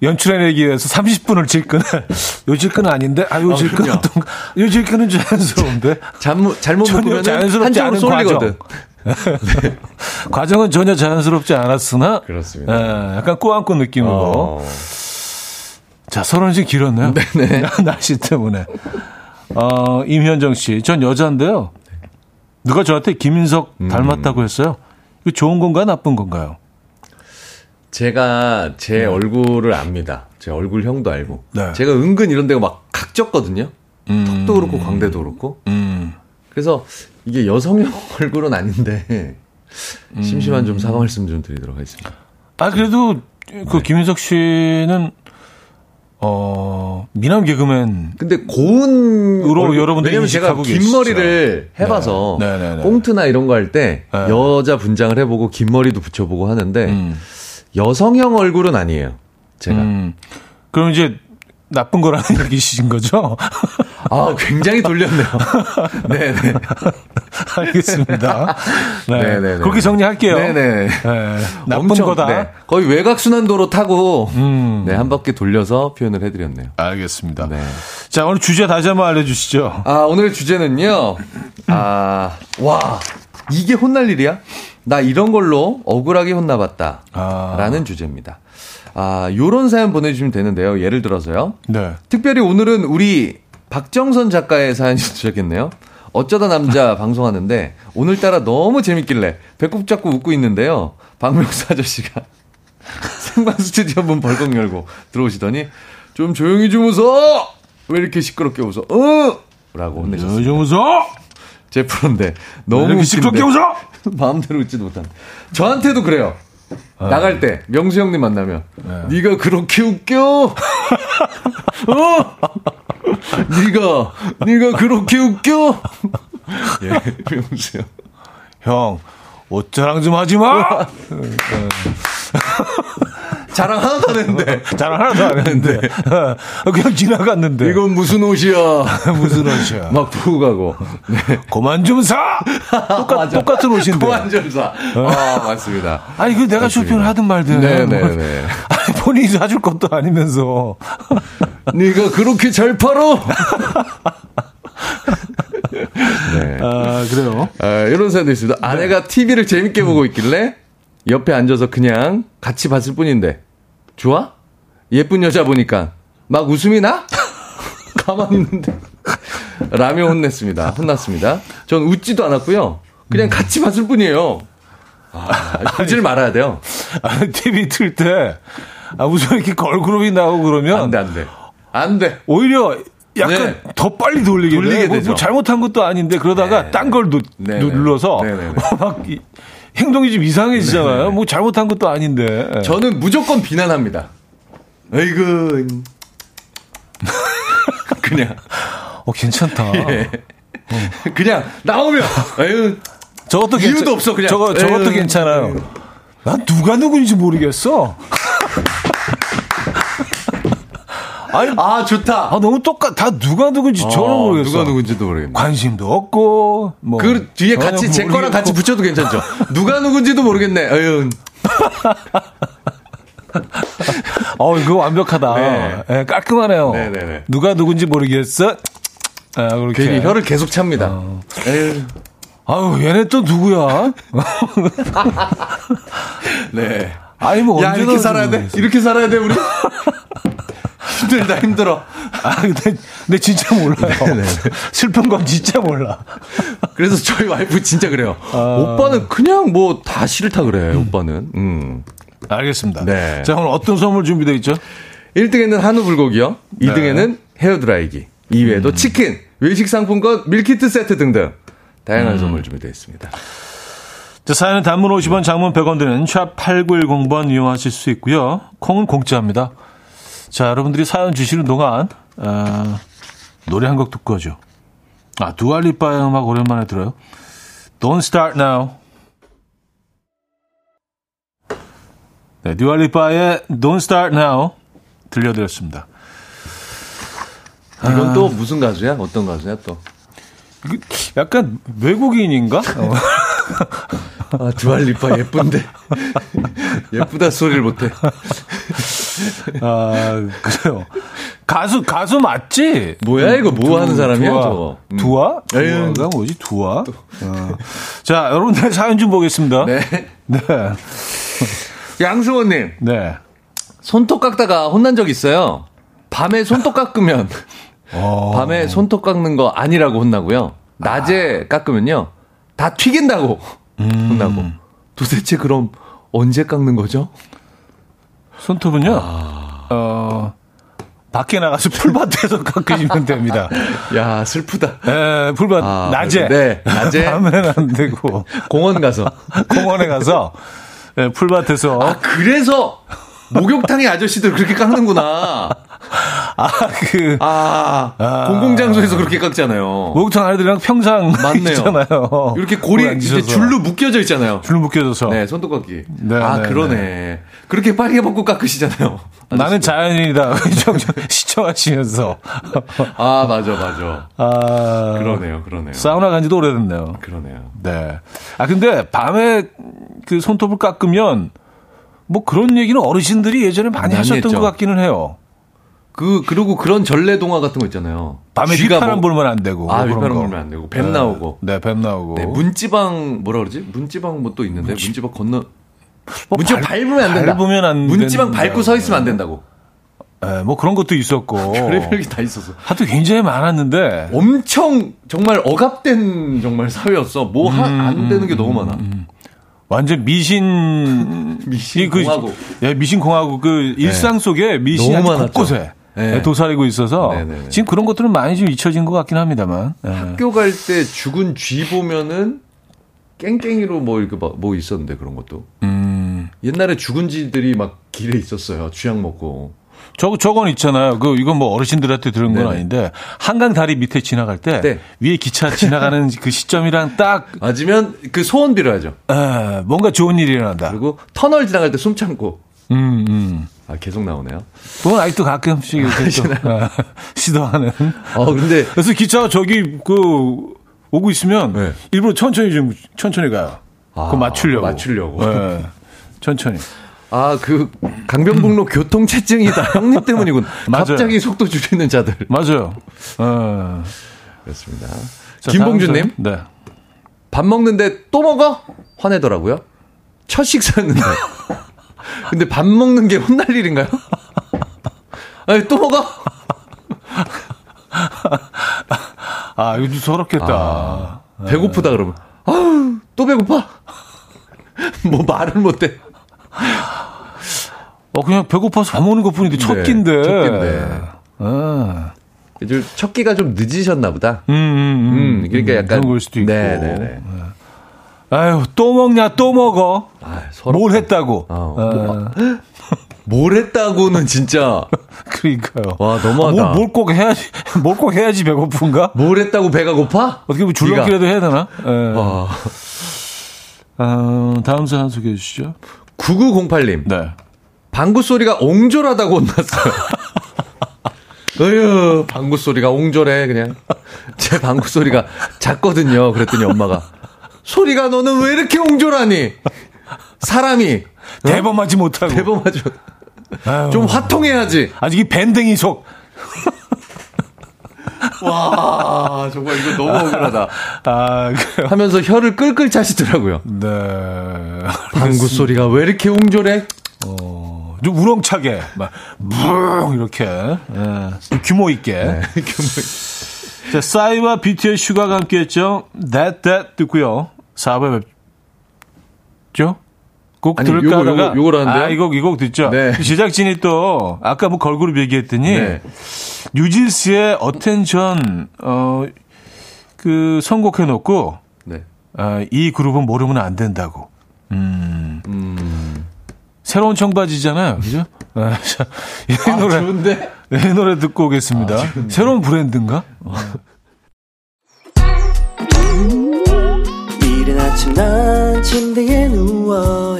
연출해내기 위해서 30분을 질끈. *laughs* 요 질끈은 아닌데? 아, 요 질끈은 어, 또, 요 질끈은 자연스러운데? 잘못, 잘못 묶으면 자연스럽지 않은 과정. 네. 과정은 전혀 자연스럽지 않았으나, 그렇습니다. 예, 약간 꾸안꾸 느낌으로. 어. 자, 서론이 좀 길었네요. *laughs* 네네. 날씨 때문에. 어, 임현정 씨. 전 여자인데요. 누가 저한테 김인석 음. 닮았다고 했어요. 이거 좋은 건가요? 나쁜 건가요? 제가 제 네. 얼굴을 압니다. 제 얼굴형도 알고. 네. 제가 은근 이런 데가 막 각졌거든요. 음. 턱도 그렇고 광대도 그렇고. 음. 그래서 이게 여성형 *laughs* 얼굴은 아닌데 심심한 좀 사과 말씀 좀 드리도록 하겠습니다. 아 그래도 그 네. 김인석 씨는 어, 미남 개그맨. 근데 고은으로 여러분들이 왜냐면 제가 긴 머리를 해 봐서 네. 네, 네, 네. 꽁트나 이런 거 할때 네. 여자 분장을 해 보고 긴 머리도 붙여 보고 하는데 음. 여성형 얼굴은 아니에요. 제가. 음. 그럼 이제 나쁜 거라는 얘기신 거죠? 아, 굉장히 돌렸네요. 네네. 네. 알겠습니다. 네. 네네. 네, 네. 그렇게 정리할게요. 네네. 네. 나쁜 엄청, 거다. 네. 거의 외곽 순환도로 타고, 음. 네, 한 바퀴 돌려서 표현을 해 드렸네요. 알겠습니다. 네. 자, 오늘 주제 다시 한번 알려 주시죠. 아, 오늘 주제는요, 아, 와, 이게 혼날 일이야? 나 이런 걸로 억울하게 혼나봤다. 아. 라는 주제입니다. 아, 요런 사연 보내주시면 되는데요. 예를 들어서요. 네. 특별히 오늘은 우리 박정선 작가의 사연이 *laughs* 도착했네요. 어쩌다 남자 *laughs* 방송하는데 오늘따라 너무 재밌길래 배꼽 잡고 웃고 있는데요. 박명수 아저씨가 *laughs* 생방 스튜디오 문 벌컥 열고 들어오시더니 좀 조용히 좀 웃어! 왜 이렇게 시끄럽게 웃어? 어! 라고 혼내셨어요. 좀 웃어! 제 프로인데 너무 시끄럽게 웃어! 마음대로 웃지도 못한. 저한테도 그래요. 어. 나갈 때 명수 형님 만나면 네. 가 그렇게 웃겨. *laughs* 어? 네가 네가 그렇게 웃겨. 예, 명수 형. 형, 옷자랑 좀 하지 마. *laughs* 자랑 하나도 안 했는데. 자랑 하나도 안 했는데. 그냥 지나갔는데. 이건 무슨 옷이야? *laughs* 무슨 옷이야? *laughs* 막 보고 가고. 네. 그만 좀 사! *laughs* 똑같, 똑같은 옷인데. 그만 좀 사. 아, 맞습니다. 아니, 그 내가 맞습니다. 쇼핑을 하든 말든. 네네네. 뭐, 네. 아니, 본인이 사줄 것도 아니면서. 네가 그렇게 잘 팔어? 네. 아, 그래요? 아, 이런 사연도 있습니다. 아내가 TV를 재밌게 보고 있길래 옆에 앉아서 그냥 같이 봤을 뿐인데 좋아? 예쁜 여자 보니까 막 웃음이 나? *laughs* 가만히 있는데 라며 혼냈습니다. 혼났습니다. 전 웃지도 않았고요. 그냥 같이 봤을 뿐이에요. 아, 웃지를 말아야 돼요. 아, TV 틀 때, 아, 무슨 이렇게 걸그룹이 나오고 그러면. 안 돼, 안 돼. 안 돼. 오히려 약간 네. 더 빨리 돌리게, 돌리게 뭐, 뭐, 잘못한 것도 아닌데 그러다가 네. 딴걸 네. 눌러서 *laughs* 막 행동이 좀 이상해지잖아요. 네. 뭐 잘못한 것도 아닌데. 저는 무조건 비난합니다. 에이그. *laughs* 그냥. 어, 괜찮다. 예. 어. 그냥 나오면, 에휴. 저것도 이유도 괜찮, 없어, 그냥. 저거, 저것도 에휴. 괜찮아요. 난 누가 누군지 모르겠어. 아니, 아, 좋다. 아, 너무 똑같, 다 누가 누군지 어, 저는 모르겠어. 누가 누군지도 모르겠네. 관심도 없고, 뭐. 그 뒤에 같이 제 거랑 같이 붙여도 괜찮죠. 누가 누군지도 모르겠네. 어휴. *laughs* 어, 이거 완벽하다. 네. 예, 깔끔하네요. 네네네. 누가 누군지 모르겠어? 아, 그렇게. 괜히 혀를 계속 찹니다. 어. 아유, 얘네 또 누구야? *laughs* 네. 아니, 뭐, 야, 언제 이렇게 살아야 돼? 모르겠어. 이렇게 살아야 돼, 우리? 힘들다, 힘들어. 아, 근데, 근데 진짜 몰라요. 슬픈 건 진짜 몰라. 그래서 저희 와이프 진짜 그래요. 아. 오빠는 그냥 뭐 다 싫다 그래, 오빠는. 음. 알겠습니다. 네. 자, 오늘 어떤 선물 준비되어 있죠? 1등에는 한우 불고기요. 네. 2등에는 헤어드라이기. 이외에도 음. 치킨, 외식 상품권, 밀키트 세트 등등. 음. 다양한 선물 준비되어 있습니다. 자, 사연은 단문 50원, 장문 100원 드는 샵 8910번 이용하실 수 있고요. 콩은 공짜입니다. 자, 여러분들이 사연 주시는 동안 어, 노래 한 곡 듣고 하죠. 아, 두알리파의 음악 오랜만에 들어요. Don't Start Now. 네, 두알리파의 Don't Start Now 들려드렸습니다. 이건 아. 또 무슨 가수야? 어떤 가수야, 또? 약간 외국인인가? *laughs* 어. 아, 두알리파 예쁜데. *laughs* 예쁘다 소리를 못해. 아, 그래요. 가수, 가수 맞지? 뭐야, 이거 뭐 하는 사람이야, 두아. 저거? 음. 두아? 에휴. 두아가 뭐지? 두아? 어. 자, 여러분들 사연 좀 보겠습니다. 네. 네. 양승원님, 네. 손톱 깎다가 혼난 적 있어요. 밤에 손톱 깎으면, *laughs* 어. 밤에 손톱 깎는 거 아니라고 혼나고요. 낮에 깎으면요. 다 튀긴다고 음. 혼나고. 도대체 그럼 언제 깎는 거죠? 손톱은요, 아. 어, 밖에 나가서 풀밭에서 *laughs* 깎으시면 됩니다. 야, 슬프다. 에, 풀밭, 아, 낮에. 네, 낮에. *laughs* 밤에는 안 되고, 공원 가서. *laughs* 공원에 가서, 예, 풀밭에서. 아, 그래서 목욕탕의 아저씨들 그렇게 깎는구나. *laughs* 아, 그, 아, 아. 공공장소에서 그렇게 깎잖아요. 목욕탕 아이들이랑 평상 *laughs* 맞네요. 있잖아요. 이렇게 고리. 줄로 묶여져 있잖아요. 줄로 묶여져서. 네, 손톱 깎기. 네, 아, 네, 그러네. 그렇게 빨개 벗고 깎으시잖아요. 나는 자연인이다. *laughs* 시청하시면서. 아, 맞아, 맞아. 아. 그러네요, 그러네요. 사우나 간 지도 오래됐네요. 그러네요. 네. 아, 근데 밤에 그 손톱을 깎으면 뭐 그런 얘기는 어르신들이 예전에 많이 많이 하셨던 했죠. 것 같기는 해요. 그, 그리고 그런 전래 동화 같은 거 있잖아요. 밤에 휘파람 뭐- 불면 안 되고. 아, 휘파람 거. 불면 안 되고, 뱀 네. 나오고. 네, 뱀 나오고. 네, 문지방, 뭐라 그러지? 문지방 뭐 또 있는데, 문지방 건너, 뭐 문지방 발- 밟으면 안 된다. 밟으면 안 문지방 된다. 밟고 서 있으면 안 된다고. 네, 뭐 그런 것도 있었고. *laughs* 별의별 게 다 있었어. 하도 굉장히 많았는데. 엄청 정말 억압된 정말 사회였어. 뭐안 되는 게 너무 많아. 완전 미신 *laughs* 미신 이 그, 공화국. 예, 미신 공화국 그 일상 속에 미신이. 곳곳에 네. 예, 도사리고 있어서 네네네. 지금 그런 것들은 많이 좀 잊혀진 것 같긴 합니다만. 예. 학교 갈 때 죽은 쥐 보면은 깽깽이로 뭐 이렇게 막뭐 있었는데 그런 것도. 음. 옛날에 죽은 쥐들이 막 길에 있었어요. 쥐약 먹고. 저 저건 있잖아요. 그 이건 뭐 어르신들한테 들은 건 네네. 아닌데 한강 다리 밑에 지나갈 때 네. 위에 기차 지나가는 *laughs* 그 시점이랑 딱 맞으면 그 소원 빌어야죠. 에, 뭔가 좋은 일이 일어난다. 그리고 터널 지나갈 때 숨 참고. 음, 음. 아 계속 나오네요. 그건 아직도 가끔씩 이렇게 또, 어, *laughs* 시도하는. 어 근데 그래서 기차가 저기 그 오고 있으면 네. 일부러 천천히 좀 천천히 가요. 아, 그거 맞추려고. 맞추려고. 네. 천천히. 아 그 강변북로 교통체증이 다 *laughs* 형님 때문이군. 맞아요. 갑자기 속도 줄이는 자들. 맞아요. 어. 그렇습니다. 자, 김봉준님. 네. 밥 먹는데 또 먹어? 화내더라고요. 첫 식사였는데. 근데 밥 먹는 게 혼날 일인가요? *laughs* 아니, 또 먹어? *laughs* 아, 이거 좀 서럽겠다. 아, 배고프다 그러면. 아우, 또 배고파? *laughs* 뭐 말을 못해. 어, 그냥 배고파서 밥 먹는 것 뿐인데 첫 네, 끼인데. 첫 끼인데. 아. 첫 끼가 좀 늦으셨나 보다. 음, 음, 음, 그러니까 약간. 그런 걸 수도 있고. 네네네. 아유, 또 먹냐, 또 먹어. 아, 서럽다. 뭘 했다고. 어, 어. *laughs* 뭘 했다고는 진짜. 그러니까요. 와, 너무하다. 뭘꼭 해야지, *laughs* 뭘 꼭 해야지 배고픈가? 뭘 했다고 배가 고파? 어떻게 보면 줄넘기라도 해야 되나? 예. 아, 어, 다음 사연 소개해 주시죠. 9908님. 네. 방구 소리가 옹졸하다고 혼났어요. *laughs* 어휴, 방구 소리가 옹졸해, 그냥. 제 방구 소리가 작거든요. 그랬더니 엄마가. 소리가 너는 왜 이렇게 옹졸하니? 사람이. 어? 대범하지 못하고. 대범하죠. 아유. 좀 화통해야지. 아직 이 밴댕이 속. *laughs* 와, 정말 이거 너무 억울하다. 아, 그래요? 하면서 혀를 끌끌 차시더라고요. 네. 방구 소리가 왜 이렇게 웅졸해? 어, 좀 우렁차게, 막, 뭉, 이렇게, 예, 규모 있게. 네, *laughs* 자, 싸이와 BT의 슈가가 함께 했죠. That, That 듣고요. 4부에 뵙죠? 곡 아니, 들을까 요거, 하다가 요거, 하는데요? 아, 이 곡, 이 곡 듣죠? 네. 제작진이 또, 아까 뭐 걸그룹 얘기했더니, 네. 뉴진스의 Attention, 어, 그, 선곡해 놓고, 네. 어, 이 그룹은 모르면 안 된다고. 음. 새로운 청바지잖아요. 그죠? 아, 자, 이 아, 노래, 좋은데? 이 노래 듣고 오겠습니다. 새로운 브랜드인가? 이른 아침 난 침대에 누워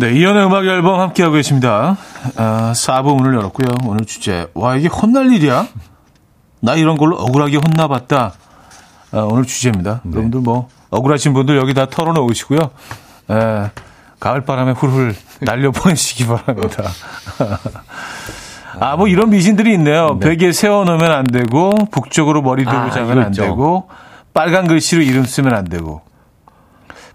네, 이연의 음악 앨범 함께하고 계십니다. 아, 4부 문을 열었고요. 오늘 주제. 와, 이게 혼날 일이야? 나 이런 걸로 억울하게 혼나봤다. 아, 오늘 주제입니다. 여러분들 뭐, 억울하신 분들 여기 다 털어놓으시고요. 에, 가을 바람에 훌훌 날려보내시기 바랍니다. *laughs* 아, 뭐 이런 미신들이 있네요. 베개에 세워놓으면 안 되고, 북쪽으로 머리 들고 아, 자면 안 있죠. 되고, 빨간 글씨로 이름 쓰면 안 되고.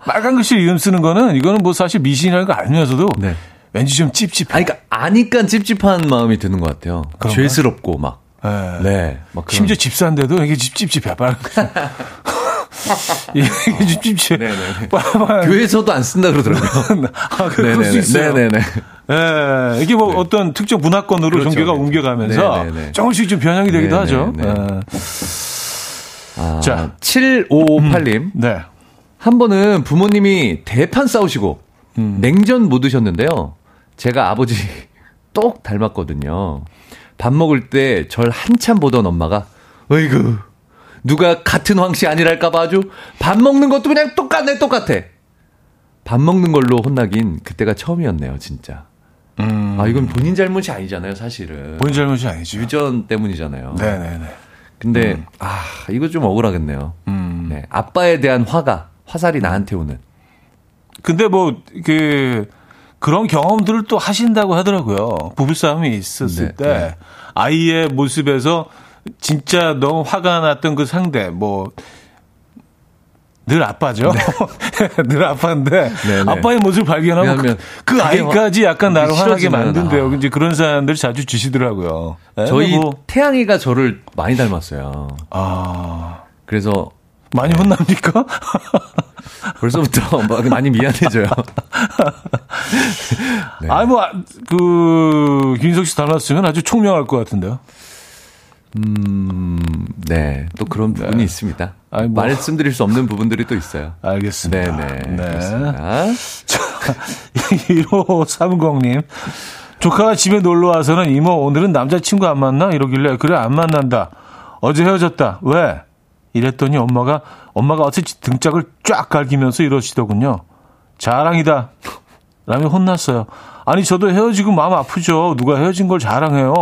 빨간 글씨로 이름 쓰는 거는, 이거는 뭐 사실 미신이라는 거 알면서도, 네. 왠지 좀 찝찝해. 아니, 그러니까 아니까 찝찝한 마음이 드는 것 같아요. 그런가? 죄스럽고 막. 예. 네. 막 그런- 심지어 집사인데도 이게 집, 찝찝해. 빨간 글씨. *laughs* 이게 좀 찝찝해. 네네네. 빨간. 교회에서도 안 쓴다 그러더라고요. *laughs* 아, 그- 그럴 수 있어요. 네네네. 예, 이게 뭐 어떤 특정 문화권으로 그렇죠. 종교가 옮겨가면서 네네네. 조금씩 좀 변형이 되기도 네네네. 하죠. 예. 아, 자. 7558님. 네. 한 번은 부모님이 대판 싸우시고 냉전 못 드셨는데요. 제가 아버지 *laughs* 똑 닮았거든요. 밥 먹을 때 절 한참 보던 엄마가 어이구 누가 같은 황씨 아니랄까봐 아주 밥 먹는 것도 그냥 똑같네 똑같아. 밥 먹는 걸로 혼나긴 그때가 처음이었네요 진짜. 음, 아 이건 본인 잘못이 아니잖아요 사실은. 본인 잘못이 아니죠. 유전 때문이잖아요. 네네네. 근데 아 이거 좀 억울하겠네요. 음. 네 아빠에 대한 화가 화살이 나한테 오는. 근데 뭐, 그, 그런 경험들을 또 하신다고 하더라고요. 부부싸움이 있었을 네, 때, 네. 아이의 모습에서 진짜 너무 화가 났던 그 상대, 뭐, 늘 아빠죠. *laughs* 늘 아빠인데, 네, 네. 아빠의 모습을 발견하면 그, 그 아이까지 약간 나를 화나게 만든대요. 아. 이제 그런 사람들 자주 주시더라고요. 네, 저희 뭐, 태양이가 저를 많이 닮았어요. 아, 그래서 많이 혼납니까? *laughs* 벌써부터 막 많이 미안해져요. *laughs* 네. 아니, 뭐, 그, 김인석 씨 닮았으면 아주 총명할 것 같은데요. 음, 네. 또 그런 부분이 있습니다. 아니, 뭐. 말씀드릴 수 없는 부분들이 또 있어요. 알겠습니다. 네네. 네. 그렇습니다. 1530님. *laughs* 조카가 집에 놀러 와서는 이모 오늘은 남자친구 안 만나? 이러길래 그래 안 만난다. 어제 헤어졌다. 왜? 이랬더니 엄마가 엄마가 어찌 등짝을 쫙 갈기면서 이러시더군요. 자랑이다. 라며 혼났어요. 아니 저도 헤어지고 마음 아프죠. 누가 헤어진 걸 자랑해요.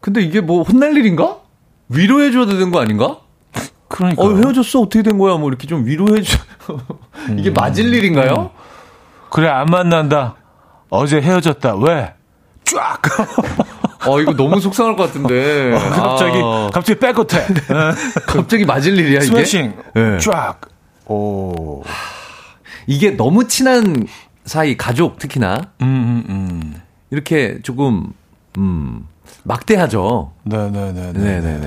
근데 이게 뭐 혼날 일인가? 위로해줘야 되는 거 아닌가? 그러니까 어, 헤어졌어. 어떻게 된 거야? 뭐 이렇게 좀 위로해줘. *laughs* 이게 맞을 일인가요? 그래 안 만난다. 어제 헤어졌다. 왜? 쫙. *laughs* 어, 이거 너무 속상할 것 같은데. *laughs* 갑자기 아, 갑자기 back attack. *laughs* 갑자기 맞을 일이야, 이게? 스매싱. 네. 쫙. 오. 이게 너무 친한 사이, 가족 특히나, 음, 음, 음. 이렇게 조금, 음, 막대하죠. 네네네. 네네네.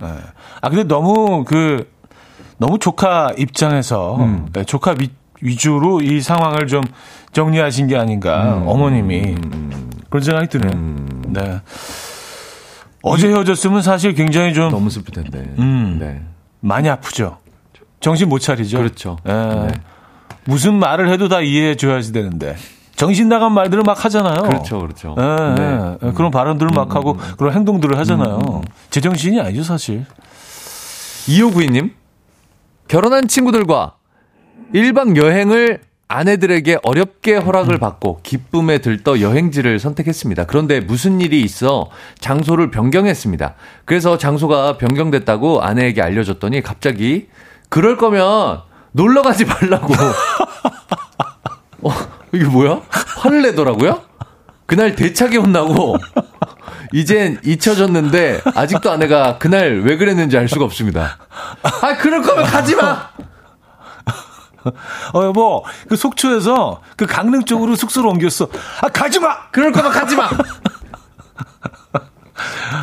네. 아, 근데 너무 그, 너무 조카 입장에서, 음. 네, 조카 위, 위주로 이 상황을 좀 정리하신 게 아닌가, 음. 어머님이. 그런 생각이 드네요. 네. 어제 헤어졌으면 사실 굉장히 좀 너무 슬플 텐데. 음. 네. 많이 아프죠. 정신 못 차리죠. 그렇죠. 예. 네. 무슨 말을 해도 다 이해해 줘야지 되는데. 정신 나간 말들을 막 하잖아요. 그렇죠, 그렇죠. 예, 네. 예. 그런 발언들을 막 하고 그런 행동들을 하잖아요. 제정신이 아니죠, 사실. 2592님, 결혼한 친구들과 1박 여행을 아내들에게 어렵게 허락을 받고 기쁨에 들떠 여행지를 선택했습니다. 그런데 무슨 일이 있어 장소를 변경했습니다. 그래서 장소가 변경됐다고 아내에게 알려줬더니 갑자기 그럴 거면 놀러 가지 말라고. *laughs* 어, 이게 뭐야? 화를 내더라고요? 그날 대차게 혼나고 이젠 잊혀졌는데 아직도 아내가 그날 왜 그랬는지 알 수가 없습니다. 아 그럴 거면 가지 마. 어, 여보, 그 속초에서 그 강릉 쪽으로 숙소로 옮겼어. 아, 가지 마! 그럴 거면 가지 마. *laughs*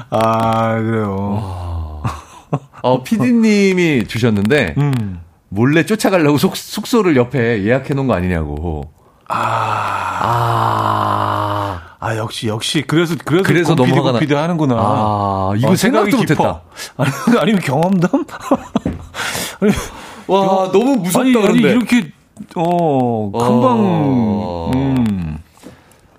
아, 그래요. 어 PD님이 주셨는데 음. 몰래 쫓아가려고 숙, 숙소를 옆에 예약해 놓은 거 아니냐고. 아. 아, 역시, 역시. 그래서, 그래서, 그래서 너무 화가 나- 하는구나. 아, 이거 어, 생각이 생각도. 못했다. *laughs* 아니, 아니면 경험담? *laughs* 와 너무 무섭다 아니, 아니. 이렇게, 어, 금방, 음,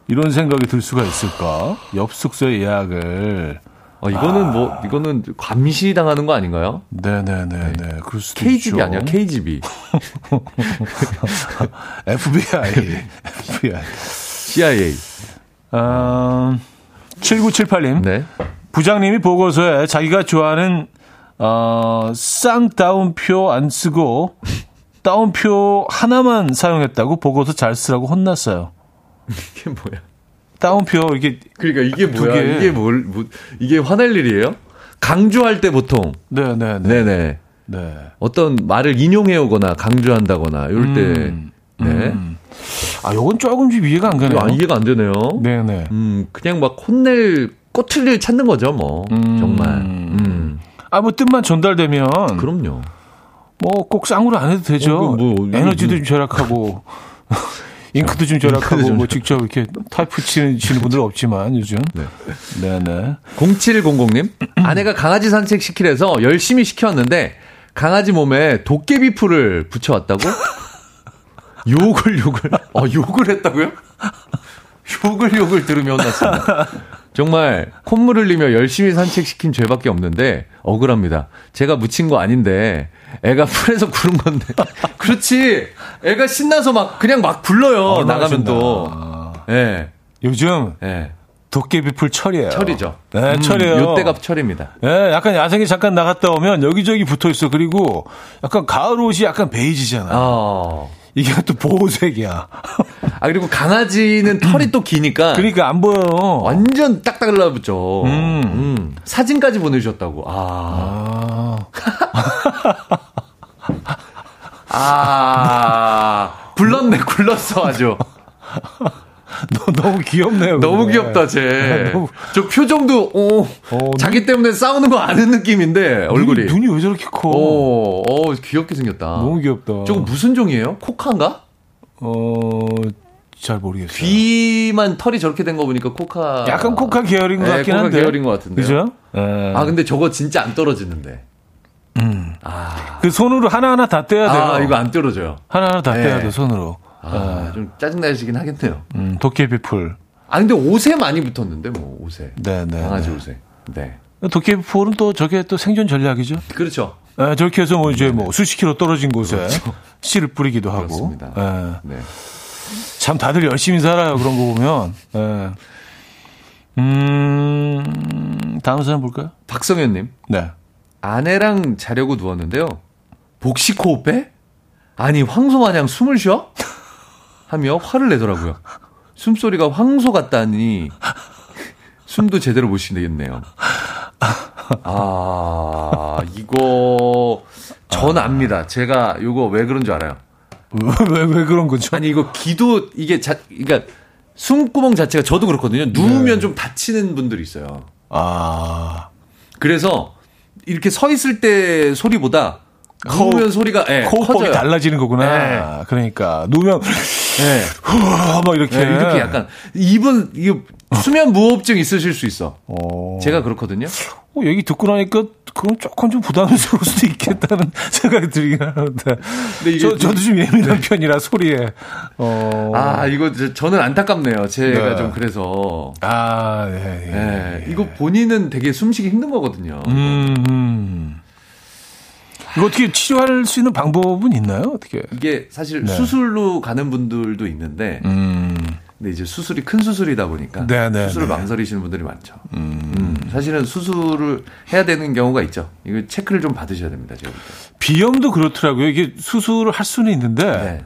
이런 생각이 들 수가 있을까? 옆 숙소에 예약을. 어, 이거는 뭐 이거는 감시 당하는 거 아닌가요? 네네네, 네. 그럴 수도 KGB 있죠. 아니야? KGB. *laughs* FBI. *laughs* FBI. CIA. 어, 7978님. 네. 부장님이 보고서에 자기가 좋아하는 어, 쌍따옴표 안 쓰고 따옴표 하나만 사용했다고 보고서 잘 쓰라고 혼났어요. 이게 뭐야? 따옴표 이게 그러니까 이게 두 뭐야? 개. 이게 뭘 뭐, 이게 화낼 일이에요? 강조할 때 보통 네네네. 네, 네. 네. 어떤 말을 인용해 오거나 강조한다거나 이럴 때 음, 네. 음. 아, 요건 조금 좀 이해가 안 가네요. 아, 이해가 안 되네요. 네네. 음, 그냥 막 혼낼 꼬투리를 찾는 거죠, 뭐. 음. 정말. 음. 아, 뭐 뜻만 전달되면 그럼요. 뭐 꼭 쌍으로 안 해도 되죠. 어, 그 뭐, 에너지도 좀 절약하고 *laughs* 잉크도 좀 절약하고 좀뭐 직접 이렇게 타이프 치는, 치는 분들 없지만 요즘. 네. 네네. 0700님, *clears throat* 아내가 강아지 산책 시키래서 열심히 시켰는데 강아지 몸에 도깨비 풀을 붙여왔다고? *laughs* 욕을 욕을 어 욕을 했다고요? 욕을 욕을 들으며 혼났습니다. 정말 콧물 흘리며 열심히 산책시킨 죄밖에 없는데 억울합니다. 제가 묻힌 거 아닌데 애가 풀에서 구른 건데. *laughs* 그렇지. 애가 신나서 막 그냥 막 불러요. 얼마나 나가면. 또. 예. 요즘 예. 도깨비 풀 철이에요. 철이죠. 네, 음, 철이에요. 요때가 철입니다. 예, 약간 야생에 잠깐 나갔다 오면 여기저기 붙어 있어. 그리고 약간 가을 옷이 약간 베이지잖아. 어. 이게 또 보호색이야. 아 그리고 강아지는 털이 또 기니까 그러니까 안 보여. 완전 딱딱 달라붙죠. 음. 음. 사진까지 보내주셨다고. 아. 아, 아. 굴렀네, 굴렀어, 아주. *laughs* 너, 너무 귀엽네요. 너무 근데. 귀엽다, 쟤. 너무- 저 표정도, 오, 어, 자기 때문에 싸우는 거 아는 느낌인데, 얼굴이. 눈이, 눈이 왜 저렇게 커? 오, 오, 귀엽게 생겼다. 너무 귀엽다. 저거 무슨 종이에요? 코카인가? 어, 잘 모르겠어요. 귀만 털이 저렇게 된 거 보니까 코카. 약간 코카 계열인 것 네, 같긴 코카 한데. 계열인 것 같은데요. 그죠? 예. 아, 근데 저거 진짜 안 떨어지는데. 그 손으로 하나하나 다 떼야 돼요. 아, 이거 안 떨어져요. 하나하나 다 네. 떼야 돼, 손으로. 아, 좀 짜증나시긴 하겠네요. 음, 도깨비풀. 아, 근데 옷에 많이 붙었는데, 뭐, 옷에. 네, 네. 강아지 네. 옷에. 네. 도깨비풀은 또 저게 또 생존 전략이죠. 그렇죠. 예, 저렇게 해서 뭐 이제 뭐 수십 킬로 떨어진 곳에 씨를 뿌리기도 하고. 그렇습니다. 예. 네. 참 다들 열심히 살아요. 그런 거 보면. 예. 음, 다음 사람 볼까요? 박성현님. 네. 아내랑 자려고 누웠는데요. 복식 호흡해? 아니, 황소 마냥 숨을 쉬어? 하며 화를 내더라고요. 숨소리가 황소 같다니 숨도 제대로 못 쉬겠네요. 아, 이거 전 압니다. 제가 이거 왜 그런 줄 알아요. 왜, 왜 그런 거죠? 아니 이거 기도 이게 자 그러니까 숨구멍 자체가 저도 그렇거든요. 누우면 좀 다치는 분들이 있어요. 아. 그래서 이렇게 서 있을 때 소리보다 코- 누우면 소리가 예, 호흡법이 커져요. 달라지는 거구나. 그러니까 누우면 예. *laughs* 후, 막 이렇게 예, 이렇게 약간 입은 이거 수면 무호흡증 있으실 수 있어. 어. 제가 그렇거든요. 어, 얘기 듣고 나니까 그건 조금 좀 부담스러울 수도 있겠다는 *laughs* 생각이 들긴 하는데. 근데 저, 저도 좀 예민한 편이라 소리에. 어. 아, 이거 저- 저는 안타깝네요. 제가 네. 좀 그래서. 아, 예, 예. 예, 이거 본인은 되게 숨쉬기 힘든 거거든요. 음, 음. 이거 어떻게 치료할 수 있는 방법은 있나요? 어떻게? 이게 사실 네. 수술로 가는 분들도 있는데, 음. 근데 이제 수술이 큰 수술이다 보니까 네, 네, 수술을 네. 망설이시는 분들이 많죠. 음, 사실은 수술을 해야 되는 경우가 있죠. 이거 체크를 좀 받으셔야 됩니다. 제가. 비염도 그렇더라고요. 이게 수술을 할 수는 있는데, 네.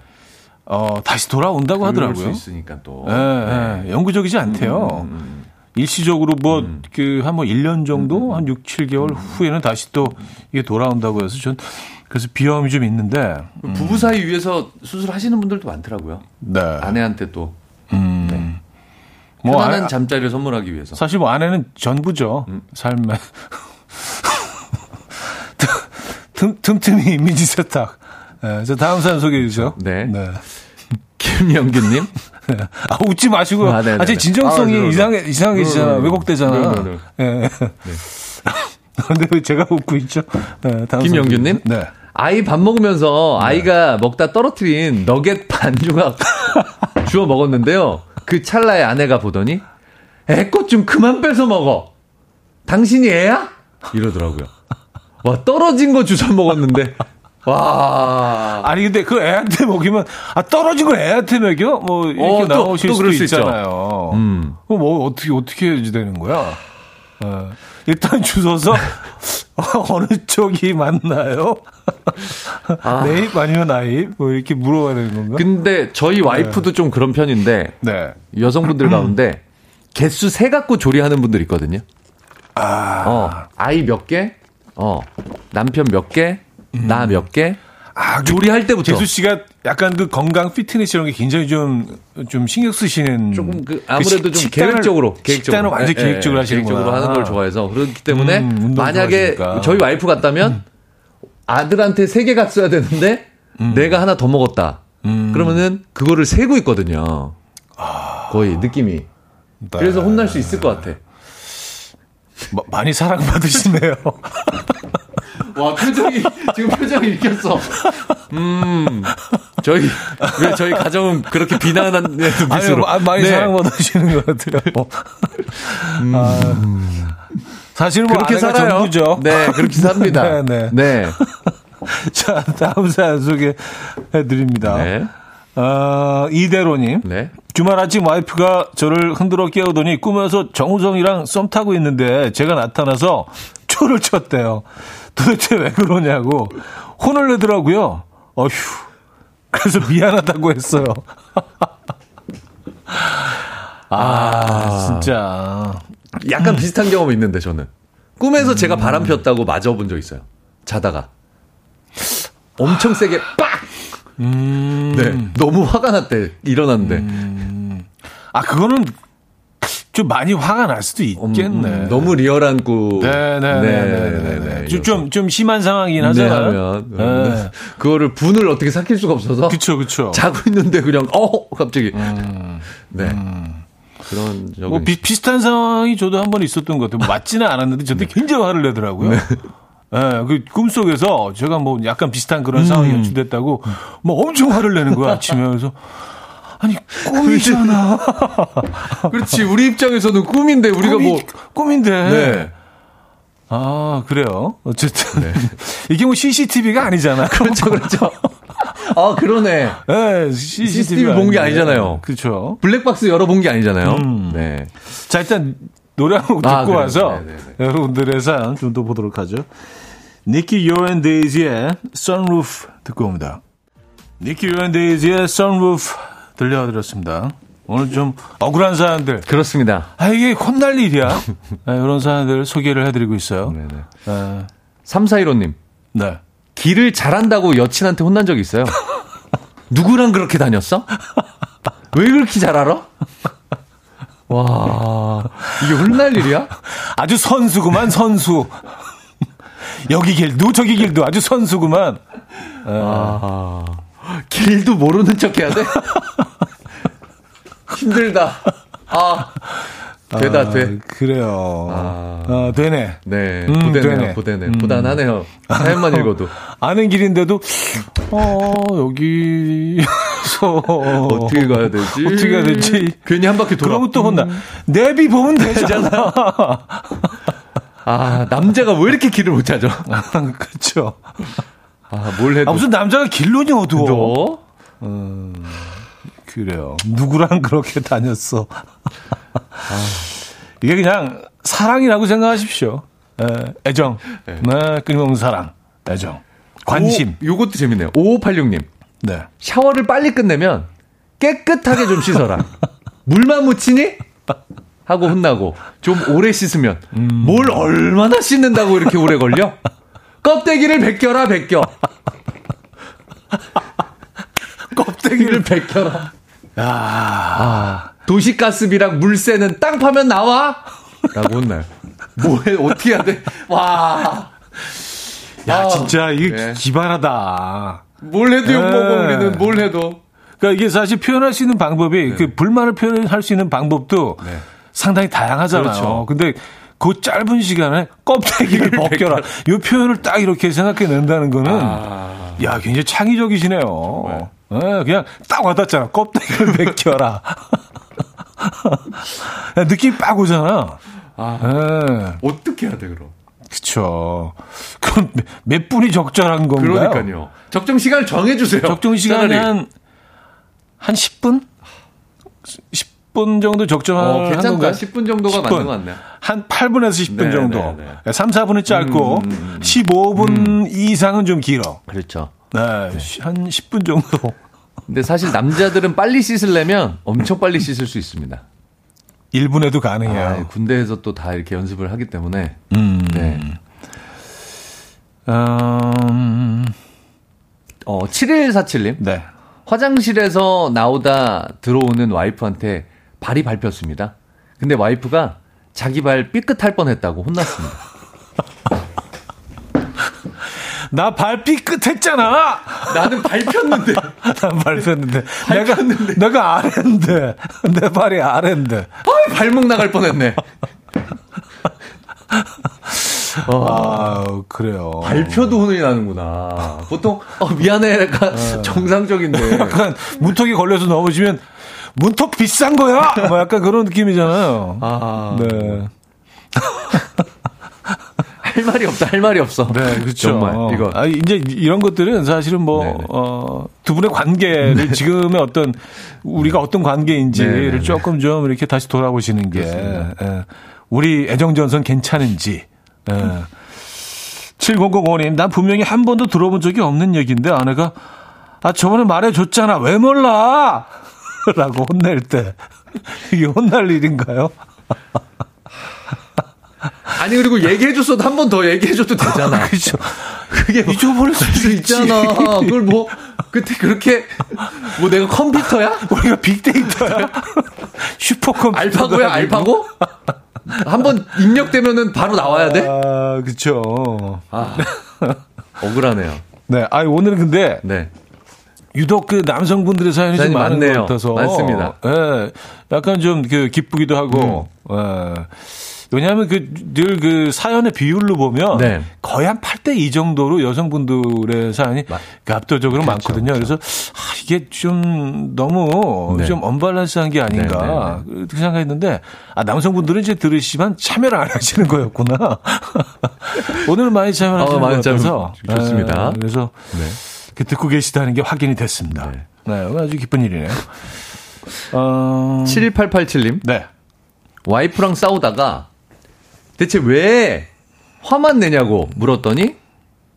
어, 다시 돌아온다고 하더라고요. 수 있으니까 또. 예, 예. 영구적이지 않대요. 일시적으로 뭐, 그, 한 뭐 1년 정도, 한 6, 7개월 후에는 다시 또 이게 돌아온다고 해서 전, 그래서 비염이 좀 있는데, 부부 사이 위해서 수술하시는 분들도 많더라고요. 네. 아내한테 또 음. 뭐, 편안한 아, 잠자리를 선물하기 위해서. 사실 뭐 아내는 전부죠. 삶에. *laughs* 틈, 틈틈이 이미지 세탁. 예, 저 다음 사연 소개해 주죠. 네. *laughs* 김영규님. 아, 웃지 마시고. 아, 아, 네네네. 제 진정성이 아, 네, 네. 이상해, 이상해지잖아. 네, 네. 왜곡되잖아. 네, 네, 예. 근데 왜 제가 웃고 있죠? 네, 다음 김영규님. 네. 아이 밥 먹으면서 아이가 먹다 떨어뜨린 너겟 반 조각 *laughs* 주워 먹었는데요. 그 찰나에 아내가 보더니 애꽃 좀 그만 뺏어 먹어. 당신이 애야? 이러더라고요. 와 떨어진 거 주워 먹었는데 와. 아니, 근데 그 애한테 먹이면, 아, 떨어진 걸 애한테 먹여? 뭐, 이렇게 어, 또- 나오실 또 수도 그럴 수. 있잖아요. 음. 뭐, 어떻게, 어떻게 해야 되는 거야? 어, 일단 주워서, *laughs* 어느 쪽이 맞나요? *laughs* 네입 아니면 나입? 뭐, 이렇게 물어봐야 되는 건가? 근데 저희 와이프도 좀 그런 편인데 네. 여성분들 가운데 개수 세 갖고 조리하는 분들 있거든요. 아. 어, 아이 몇 개? 어, 남편 몇 개? 나몇 개? 아, 조리할 때부터 재수 씨가 약간 그 건강 피트니스 이런 게 굉장히 좀, 좀 신경 쓰시는. 조금 그 아무래도 좀 식단을- 계획적으로 식단을 완전 예, 계획적으로 예, 하시는구나. 계획적으로 하는 걸 좋아해서 그렇기 때문에 음, 만약에 좋아하시니까. 저희 와이프 같다면 아들한테 세 개 갔어야 되는데 음. 내가 하나 더 먹었다. 그러면은 그거를 세고 있거든요. 거의 느낌이. 네. 그래서 혼날 수 있을 것 같아. 마- 많이 사랑받으시네요. *laughs* 와 표정이 *laughs* 지금 표정이 읽혔어. 음 저희 왜 저희 가정은 그렇게 *laughs* 아니, 눈빛으로 마- 많이 네. 사랑받으시는 것 같아요. 아, 사실 뭐 그렇게 살아요. 전부죠. 네 그렇게 삽니다. *laughs* 네, 네. 네. 자, 다음 사연 소개해 드립니다. 네. 어, 이대로님. 네. 주말 아침 와이프가 저를 흔들어 깨우더니 꿈에서 정우성이랑 썸 타고 있는데 제가 나타나서 초를 쳤대요. 도대체 왜 그러냐고 혼을 내더라고요. 어휴. 그래서 미안하다고 했어요. *laughs* 아, 진짜. 약간 비슷한 경험이 있는데 저는 꿈에서 제가 바람 피웠다고 맞아본 적 있어요. 자다가 엄청 세게 빡. 네. 너무 화가 났대 일어났는데 아, 그거는 좀 많이 화가 날 수도 있겠네. 음, 너무 리얼한 꿈. 네네네네네. 좀, 좀, 좀 심한 상황이긴 네, 하잖아요. 하면 네. 그거를 분을 어떻게 삭힐 수가 없어서 그쵸, 그쵸. *laughs* 자고 있는데 그냥 어 갑자기 네 그런 적은 뭐 비, 비슷한 상황이 저도 한 번 있었던 것 같아요. 뭐 맞지는 않았는데 저한테 굉장히 화를 내더라고요. 네. 그 꿈속에서 제가 뭐 약간 비슷한 그런 상황이 연출됐다고 뭐 엄청 화를 내는 거야, 아침에. 그래서 아니, 꿈이잖아. *laughs* 그렇지 우리 입장에서는 꿈인데 우리가 꿈이, 뭐 꿈인데. 네. 아, 그래요. 어쨌든. *laughs* 이게 뭐 CCTV가 아니잖아. *laughs* 그렇죠 그렇죠 아 그러네 네, CCTV 본 게 아니잖아요. 그렇죠. 블랙박스 열어본 게 아니잖아요 음. 네 자, 일단 노래 한곡 듣고 아, 그래요? 와서 네네네. 여러분들의 사연 좀 더 보도록 하죠. 니키 유어 앤 데이지의 Sunroof 듣고 옵니다. 니키 유어 앤 데이지의 Sunroof 들려드렸습니다. 오늘 좀 억울한 사연들. 그렇습니다 아, 이게 혼날 일이야. 네, 이런 사연들 소개를 해드리고 있어요. 네네 네. 3415님 네. 길을 잘한다고 여친한테 혼난 적 있어요 *laughs* 누구랑 그렇게 다녔어? 왜 그렇게 잘 알아? 와 이게 혼날 일이야? 아주 선수구만, 선수. 여기 길도 저기 길도 아주 선수구만. 아, 길도 모르는 척 해야 돼? *laughs* 힘들다. 아, 되다 아, 돼. 그래요. 아. 아, 되네. 네, 음, 되네. 고되네. 음. 고단하네요. 사연만 읽어도. 아는 길인데도, 어, 여기서. 어떻게 가야 되지? 어떻게 가야 되지? 괜히 한 바퀴 돌아. 그러고 또 혼나. 내비 보면 되잖아. *laughs* 아, 남자가 왜 이렇게 길을 못 찾아? *laughs* 그쵸. 아, 뭘 해도. 아, 무슨 남자가 길론이 어두워. 너? 그래요. 누구랑 그렇게 다녔어. 이게 그냥 사랑이라고 생각하십시오. 에, 애정. 네. 끊임없는 사랑. 애정. 관심. 오, 요것도 재밌네요. 5586님. 네. 샤워를 빨리 끝내면 깨끗하게 좀 씻어라. *laughs* 물만 묻히니? 하고 혼나고 좀 오래 씻으면 뭘 얼마나 씻는다고 이렇게 오래 걸려? 껍데기를 벗겨라 벗겨. *laughs* 껍데기를 벗겨라. 아, 도시가스비랑 물세는 땅 파면 나와? 라고 혼나요. 뭐해, 어떻게 해야 돼? 와. 야, 아, 진짜 이게 네. 기발하다. 뭘 해도 욕먹어, 네. 우리는 뭘 해도. 그러니까 이게 사실 표현할 수 있는 방법이 그 불만을 표현할 수 있는 방법도 네. 상당히 다양하잖아요. 그렇죠. 근데 그 짧은 시간에 껍데기를 벗겨라. 이 표현을 딱 이렇게 생각해 낸다는 거는 아. 야, 굉장히 창의적이시네요. 예, 그냥 딱 와닿잖아. 껍데기를 *laughs* 벗겨라. *laughs* 야, 느낌 빡 오잖아. 아. 예, 어떻게 해야 돼, 그럼? 그쵸. 그럼 몇- 몇 분이 적절한 건가요? 그러니까요. 적정 시간을 정해주세요. 적정 시간이 차라리. 한, 한 10분? 10 분 정도 적정한 어, 괜찮다. 건가요? 10분 정도가 맞는 것 같네요. 한 8분에서 10분 네, 정도. 네, 네. 3, 4분은 짧고, 15분 이상은 좀 길어. 그렇죠. 네, 한 10분 정도. 근데 사실 남자들은 빨리 씻으려면 엄청 빨리 씻을 수 있습니다. 1분에도 가능해요. 아, 군대에서 또 다 이렇게 연습을 하기 때문에. 음. 네. 음, 어, 7147님. 네. 화장실에서 나오다 들어오는 와이프한테 발이 밟혔습니다. 근데 와이프가 자기 발 삐끗할 뻔했다고 혼났습니다. *laughs* 나 발빛 끝 했잖아! 나는 밟혔는데. *laughs* 난 밟혔는데. 내가, 내가 아래인데. 내 발이 아래인데. 아, 발목 나갈 뻔했네. *laughs* 아, 그래요. 발표도 혼이 나는구나. 보통 어, 미안해 약간 정상적인데. 약간 문턱이 걸려서 넘어지면 문턱 비싼 거야. 뭐 약간 그런 느낌이잖아요. 아, 네, *laughs* 할 말이 없다. 할 말이 없어. 네, 그렇죠. 정말 이거 아, 이제 이런 것들은 사실은 뭐 네네. 어, 두 분의 관계를 지금의 어떤 우리가 어떤 관계인지를 네네네. 조금 좀 이렇게 다시 돌아보시는 게 예, 우리 애정전선 괜찮은지. 예. 7005님, 난 분명히 한 번도 들어본 적이 없는 얘기인데 아내가 아 저번에 말해줬잖아 왜 몰라? 라고 혼낼 때 *laughs* 이게 혼날 일인가요? *laughs* 아니 그리고 얘기해줬어도 한 번 더 얘기해줘도 되잖아. *laughs* 그렇죠. 그게 뭐 잊어버릴 수도 있잖아. 그걸 뭐 그때 그렇게 뭐 내가 컴퓨터야? 우리가 빅데이터야? 슈퍼컴퓨터. 알파고야? 알파고? 한 번 입력되면은 바로 나와야 돼? 아, 그쵸. 아, 억울하네요. 네. 아, 오늘은 근데 네. 유독 그 남성분들의 사연이 좀 많은 많네요. 것 같아서. 많습니다. 예. 약간 좀 그 기쁘기도 하고. 음. 예. 왜냐하면 그늘그 사연의 비율로 보면 네. 거의 한 8대 2 정도로 여성분들의 사연이 맞- 그 압도적으로 그렇죠, 많거든요. 그래서 아, 이게 좀 너무 네. 좀 언밸런스한 게 아닌가 그렇게 생각했는데 아 남성분들은 이제 들으시지만 참여를 안 하시는 거였구나. *laughs* 오늘은 많이 참여하시는 어, 것 많이 참여- 같아서 좋습니다. 예, 그래서 네. 듣고 계시다는 게 확인이 됐습니다. 네. 네, 아주 기쁜 일이네요. 어, 7887님. 네. 와이프랑 싸우다가 대체 왜 화만 내냐고 물었더니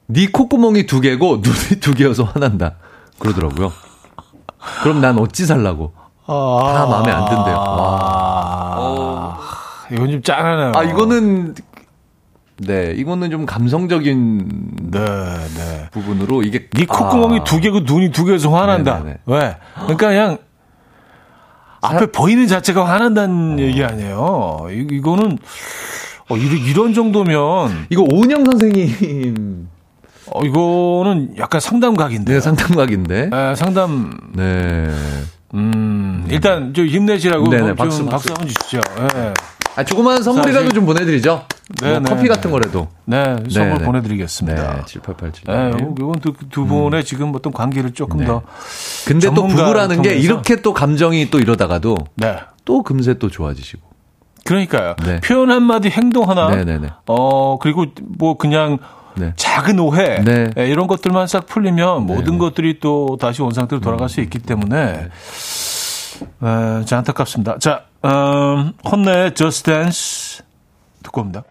네 콧구멍이 두 개고 눈이 두 개여서 화난다. 그러더라고요. 그럼 난 어찌 살라고. 다 마음에 안 든대요. 와. 이건 좀 짠하네요. 아, 이거는 네, 이거는 좀 감성적인 네, 네. 부분으로 이게 네 콧구멍이 아, 두 개고 눈이 두 개여서 화난다. 네네네. 왜? 그러니까 그냥 앞에 보이는 자체가 화난다는 얘기 아니에요. 이, 이거는 어, 이런, 이런 정도면 이거 오은영 선생님 어, 이거는 약간 상담각인데. 네, 상담각인데. 네, 상담. 네. 음, 일단 좀 힘내시라고 네네, 좀 박수, 박수, 박수. 한번 주시죠. 예. 아, 조그만 선물이라도 사실- 좀 보내드리죠. 네, 뭐 네, 커피 네. 같은 거라도. 네, 선물 네. 보내드리겠습니다. 네, 7887. 네, 이건 두, 두 분의 지금 어떤 관계를 조금 네. 더. 근데 또 부부라는 게. 이렇게 또 감정이 또 이러다가도 네. 또 금세 또 좋아지시고. 그러니까요. 네. 표현 한마디, 행동 하나. 네네네. 어, 그리고 뭐 그냥 네. 작은 오해. 네. 예, 이런 것들만 싹 풀리면 모든 것들이 또 다시 원상태로 돌아갈 수 있기 때문에. 에, 자, 안타깝습니다. 자, 음, 혼내의 Just Dance 듣고 옵니다.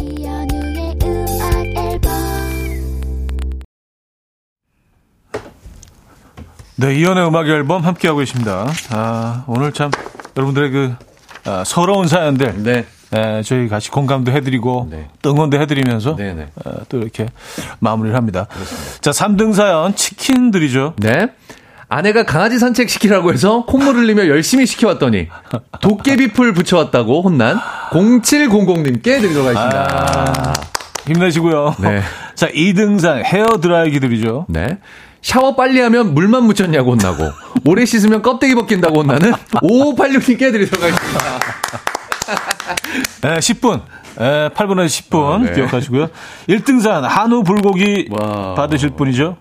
이현우의 음악 앨범 네, 이연의 음악 앨범 함께하고 계십니다. 아, 오늘 참 여러분들의 그 아, 서러운 사연들 네. 에, 저희 같이 공감도 해드리고 네. 또 응원도 해드리면서 네네. 어, 또 이렇게 마무리를 합니다. 자, 3등 사연 치킨들이죠. 네. 아내가 강아지 산책 시키라고 해서 콧물 흘리며 열심히 시켜왔더니 도깨비풀 붙여왔다고 혼난 0700님께 드리도록 하겠습니다. 힘내시고요. 네. *laughs* 자, 2등상 헤어 드라이기 들이죠. 네. 샤워 빨리 하면 물만 묻혔냐고 혼나고 오래 씻으면 껍데기 벗긴다고 혼나는 5586님께 드리도록 하겠습니다. 네, 10분. 에, 8분에서 10분 아, 네. 기억하시고요. 1등상 한우 불고기 와. 받으실 분이죠.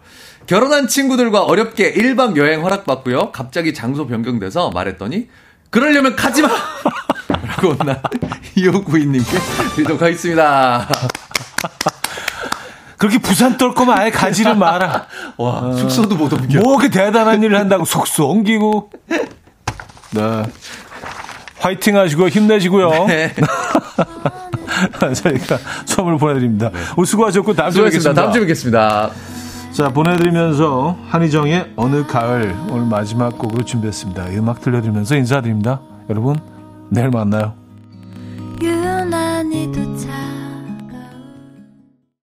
결혼한 친구들과 어렵게 1박 여행 허락받고요. 갑자기 장소 변경돼서 말했더니 그러려면 가지 마! *laughs* 라고 혼난 2592님께 드리도록 하겠습니다. *laughs* 그렇게 부산 떨 거면 아예 가지를 마라. *laughs* 와, 숙소도 못 옮겨. 뭐 그렇게 대단한 일을 한다고 속수 옮기고. 네. 화이팅 하시고 힘내시고요. 네. 저희가 선물 보내드립니다. 오늘 수고하셨고 다음 주에. 뵙겠습니다. 다음 주에 뵙겠습니다. 자, 보내드리면서 한희정의 어느 가을 오늘 마지막 곡으로 준비했습니다. 이 음악 들려드리면서 인사드립니다. 여러분, 내일 만나요.